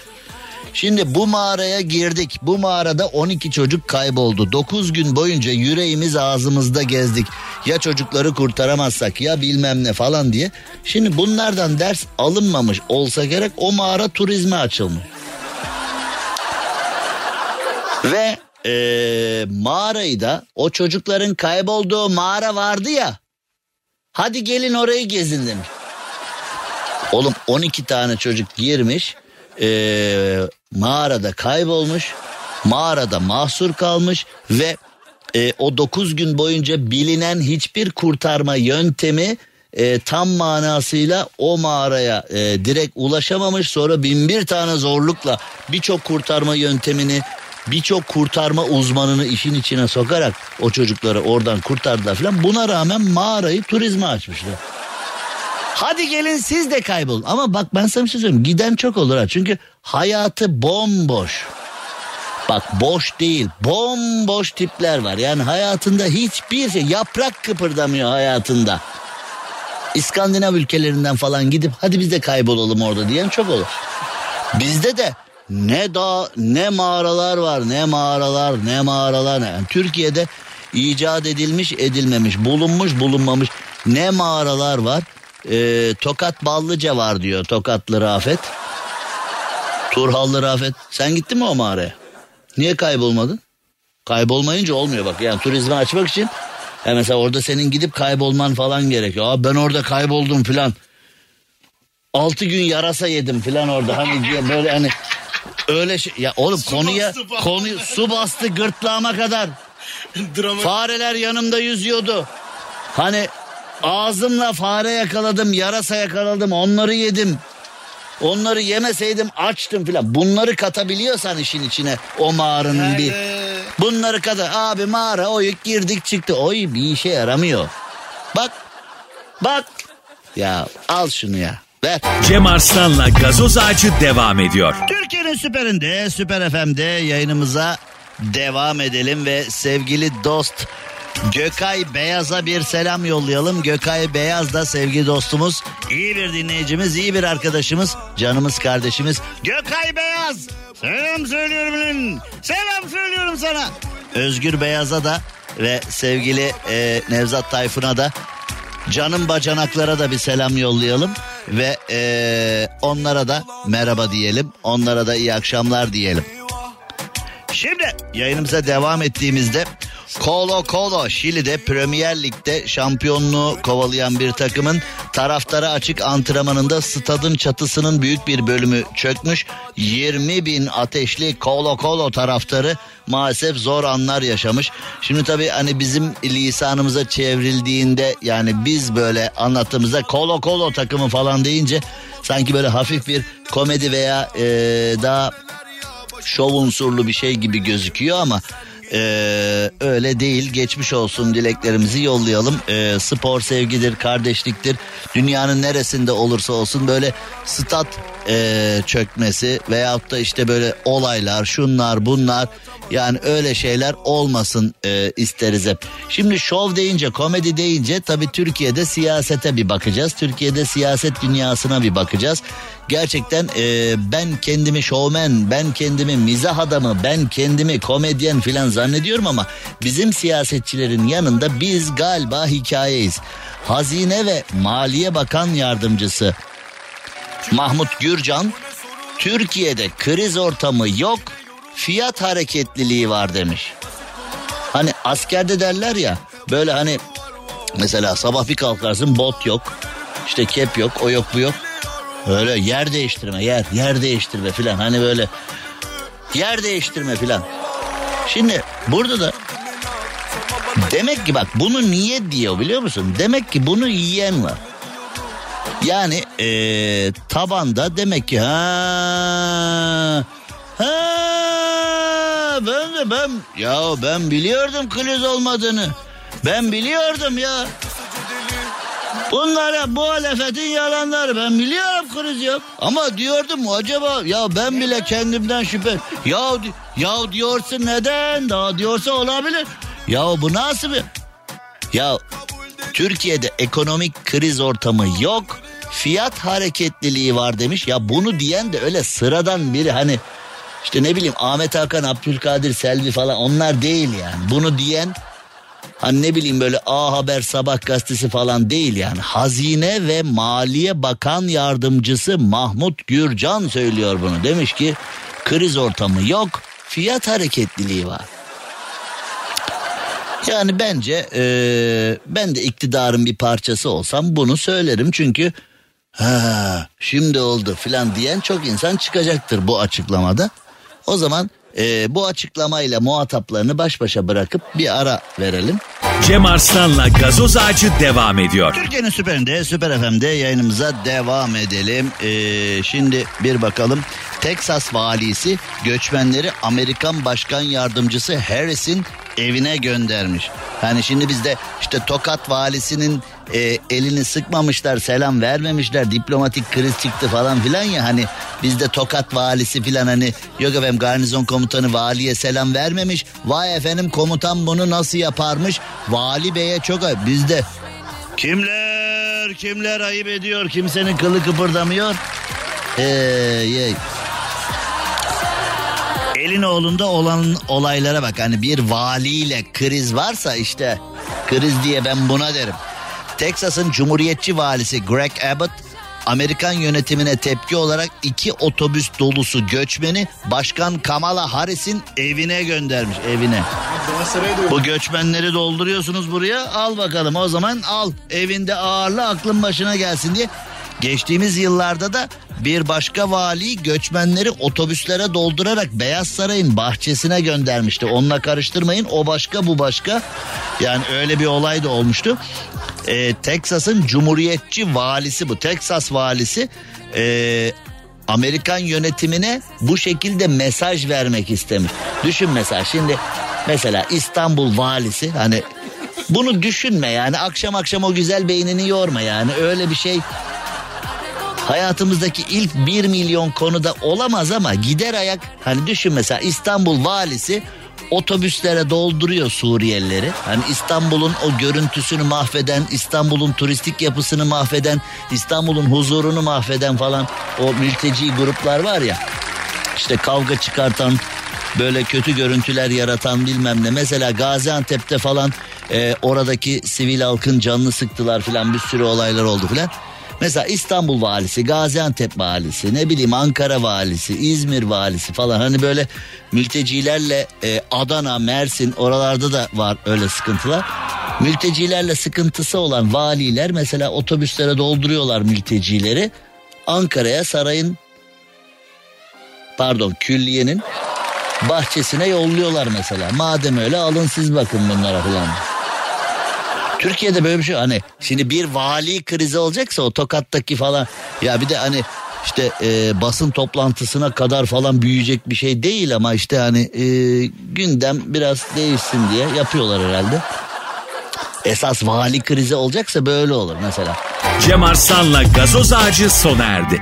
Şimdi bu mağaraya girdik. Bu mağarada 12 çocuk kayboldu. 9 gün boyunca yüreğimiz ağzımızda gezdik. Ya çocukları kurtaramazsak ya bilmem ne falan diye. Şimdi bunlardan ders alınmamış olsa gerek o mağara turizme açılmış. Ve ee, mağarayı da o çocukların kaybolduğu mağara vardı ya. Hadi gelin orayı gezin demiş. Oğlum 12 tane çocuk girmiş e, mağarada kaybolmuş. Mağarada mahsur kalmış ve e, o 9 gün boyunca bilinen hiçbir kurtarma yöntemi e, tam manasıyla o mağaraya e, direkt ulaşamamış. Sonra bin bir tane zorlukla birçok kurtarma yöntemini birçok kurtarma uzmanını işin içine sokarak o çocukları oradan kurtardılar falan. Buna rağmen mağarayı turizme açmışlar. Hadi gelin siz de kaybolun. Ama bak ben sana bir şey söyleyeyim. Giden çok olur ha. Çünkü hayatı bomboş. Bak boş değil bomboş tipler var. Yani hayatında hiçbir şey yaprak kıpırdamıyor hayatında. İskandinav ülkelerinden falan gidip hadi biz de kaybolalım orada diyen çok olur. Bizde de ne dağ ne mağaralar var ne mağaralar ne mağaralar. Yani Türkiye'de icat edilmiş edilmemiş bulunmuş bulunmamış ne mağaralar var e, Tokat Ballıca var diyor Tokatlı Rafet. Turhallı Rafet. Sen gittin mi o mağaraya? Niye kaybolmadın? Kaybolmayınca olmuyor bak. Yani turizmi açmak için yani mesela orada senin gidip kaybolman falan gerekiyor. Aa ben orada kayboldum filan. Altı gün yarasa yedim filan orada. Hani böyle hani öyle şey. Ya oğlum su konuya bastı, konuyu su bastı gırtlağıma kadar. Drama. Fareler yanımda yüzüyordu. Hani Ağzımla fare yakaladım, yarasa yakaladım, onları yedim. Onları yemeseydim açtım filan. Bunları katabiliyorsan işin içine o mağaranın yani. bir. Bunları kata. Abi mağara oyuk girdik çıktı. Oy bir işe yaramıyor. Bak. Bak. Ya al şunu ya. Ver. Cem Arslan'la gazoz ağacı devam ediyor. Türkiye'nin süperinde, süper FM'de yayınımıza devam edelim ve sevgili dost Gökay Beyaz'a bir selam yollayalım. Gökay Beyaz da sevgili dostumuz, iyi bir dinleyicimiz, iyi bir arkadaşımız, canımız kardeşimiz. Gökay Beyaz, selam söylüyorum lan. Selam söylüyorum sana. Özgür Beyaz'a da ve sevgili e, Nevzat Tayfun'a da canım bacanaklara da bir selam yollayalım ve e, onlara da merhaba diyelim. Onlara da iyi akşamlar diyelim. Şimdi yayınımıza devam ettiğimizde Colo Colo Şili'de Premier Lig'de şampiyonluğu kovalayan bir takımın taraftara açık antrenmanında stadın çatısının büyük bir bölümü çökmüş. 20 bin ateşli Colo Colo taraftarı maalesef zor anlar yaşamış. Şimdi tabii hani bizim lisanımıza çevrildiğinde yani biz böyle anlattığımızda Colo Colo takımı falan deyince sanki böyle hafif bir komedi veya ee, daha şov unsurlu bir şey gibi gözüküyor ama ee, öyle değil geçmiş olsun dileklerimizi yollayalım ee, spor sevgidir kardeşliktir dünyanın neresinde olursa olsun böyle stat ee, çökmesi veyahut da işte böyle olaylar şunlar bunlar yani öyle şeyler olmasın e, isteriz hep. Şimdi şov deyince komedi deyince tabii Türkiye'de siyasete bir bakacağız. Türkiye'de siyaset dünyasına bir bakacağız. Gerçekten e, ben kendimi şovmen, ben kendimi mizah adamı, ben kendimi komedyen filan zannediyorum ama bizim siyasetçilerin yanında biz galiba hikayeyiz. Hazine ve Maliye Bakan Yardımcısı Mahmut Gürcan Türkiye'de kriz ortamı yok fiyat hareketliliği var demiş. Hani askerde derler ya böyle hani mesela sabah bir kalkarsın bot yok işte kep yok o yok bu yok. Öyle yer değiştirme yer yer değiştirme filan hani böyle yer değiştirme filan. Şimdi burada da demek ki bak bunu niye diyor biliyor musun? Demek ki bunu yiyen var. Yani ee, tabanda demek ki ha ha ben de ben ya ben biliyordum kriz olmadığını. Ben biliyordum ya. Bunlara muhalefetin yalanları ben biliyorum kriz yok. Ama diyordum acaba ya ben bile kendimden şüphe. Ya ya diyorsun neden? Daha diyorsa olabilir. Ya bu nasıl bir? Ya Türkiye'de ekonomik kriz ortamı yok. Fiyat hareketliliği var demiş. Ya bunu diyen de öyle sıradan biri hani işte ne bileyim Ahmet Hakan, Abdülkadir Selvi falan onlar değil yani. Bunu diyen hani ne bileyim böyle A Haber Sabah gazetesi falan değil yani. Hazine ve Maliye Bakan Yardımcısı Mahmut Gürcan söylüyor bunu. Demiş ki kriz ortamı yok fiyat hareketliliği var. Yani bence e, ben de iktidarın bir parçası olsam bunu söylerim çünkü ha şimdi oldu filan diyen çok insan çıkacaktır bu açıklamada. O zaman e, bu açıklamayla muhataplarını baş başa bırakıp bir ara verelim. Cem Arslan'la gazoz ağacı devam ediyor. Türkiye'nin süperinde, Süper FM'de yayınımıza devam edelim. Ee, şimdi bir bakalım. Texas valisi göçmenleri Amerikan Başkan Yardımcısı Harris'in evine göndermiş. Hani şimdi bizde işte Tokat valisinin e, elini sıkmamışlar, selam vermemişler, diplomatik kriz çıktı falan filan ya hani bizde Tokat valisi filan hani yok efendim garnizon komutanı valiye selam vermemiş. Vay efendim komutan bunu nasıl yaparmış? Vali beye çok bizde kimler kimler ayıp ediyor kimsenin kılı kıpırdamıyor. Ee, Elinoğlu'nda olan olaylara bak hani bir valiyle kriz varsa işte kriz diye ben buna derim. Texas'ın Cumhuriyetçi valisi Greg Abbott Amerikan yönetimine tepki olarak iki otobüs dolusu göçmeni Başkan Kamala Harris'in evine göndermiş evine. Bu göçmenleri dolduruyorsunuz buraya al bakalım o zaman al evinde ağırla aklın başına gelsin diye. Geçtiğimiz yıllarda da bir başka vali göçmenleri otobüslere doldurarak Beyaz Saray'ın bahçesine göndermişti. Onunla karıştırmayın o başka bu başka. Yani öyle bir olay da olmuştu. Ee, Texas'ın cumhuriyetçi valisi bu. Texas valisi e, Amerikan yönetimine bu şekilde mesaj vermek istemiş. Düşün mesela şimdi mesela İstanbul valisi hani bunu düşünme yani akşam akşam o güzel beynini yorma yani öyle bir şey hayatımızdaki ilk bir milyon konuda olamaz ama gider ayak hani düşün mesela İstanbul valisi otobüslere dolduruyor Suriyelileri. Hani İstanbul'un o görüntüsünü mahveden, İstanbul'un turistik yapısını mahveden, İstanbul'un huzurunu mahveden falan o mülteci gruplar var ya. İşte kavga çıkartan, böyle kötü görüntüler yaratan bilmem ne. Mesela Gaziantep'te falan e, oradaki sivil halkın canını sıktılar filan bir sürü olaylar oldu filan. Mesela İstanbul valisi, Gaziantep valisi, ne bileyim Ankara valisi, İzmir valisi falan hani böyle mültecilerle e, Adana, Mersin oralarda da var öyle sıkıntılar. Mültecilerle sıkıntısı olan valiler mesela otobüslere dolduruyorlar mültecileri. Ankara'ya sarayın pardon külliyenin bahçesine yolluyorlar mesela. Madem öyle alın siz bakın bunlara falan. Türkiye'de böyle bir şey hani şimdi bir vali krizi olacaksa o Tokat'taki falan ya bir de hani işte e, basın toplantısına kadar falan büyüyecek bir şey değil ama işte hani e, gündem biraz değişsin diye yapıyorlar herhalde. Esas vali krizi olacaksa böyle olur mesela. Cem Arslan'la gazoz ağacı sona erdi.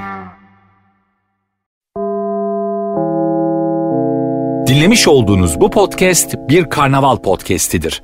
Dinlemiş olduğunuz bu podcast bir karnaval podcastidir.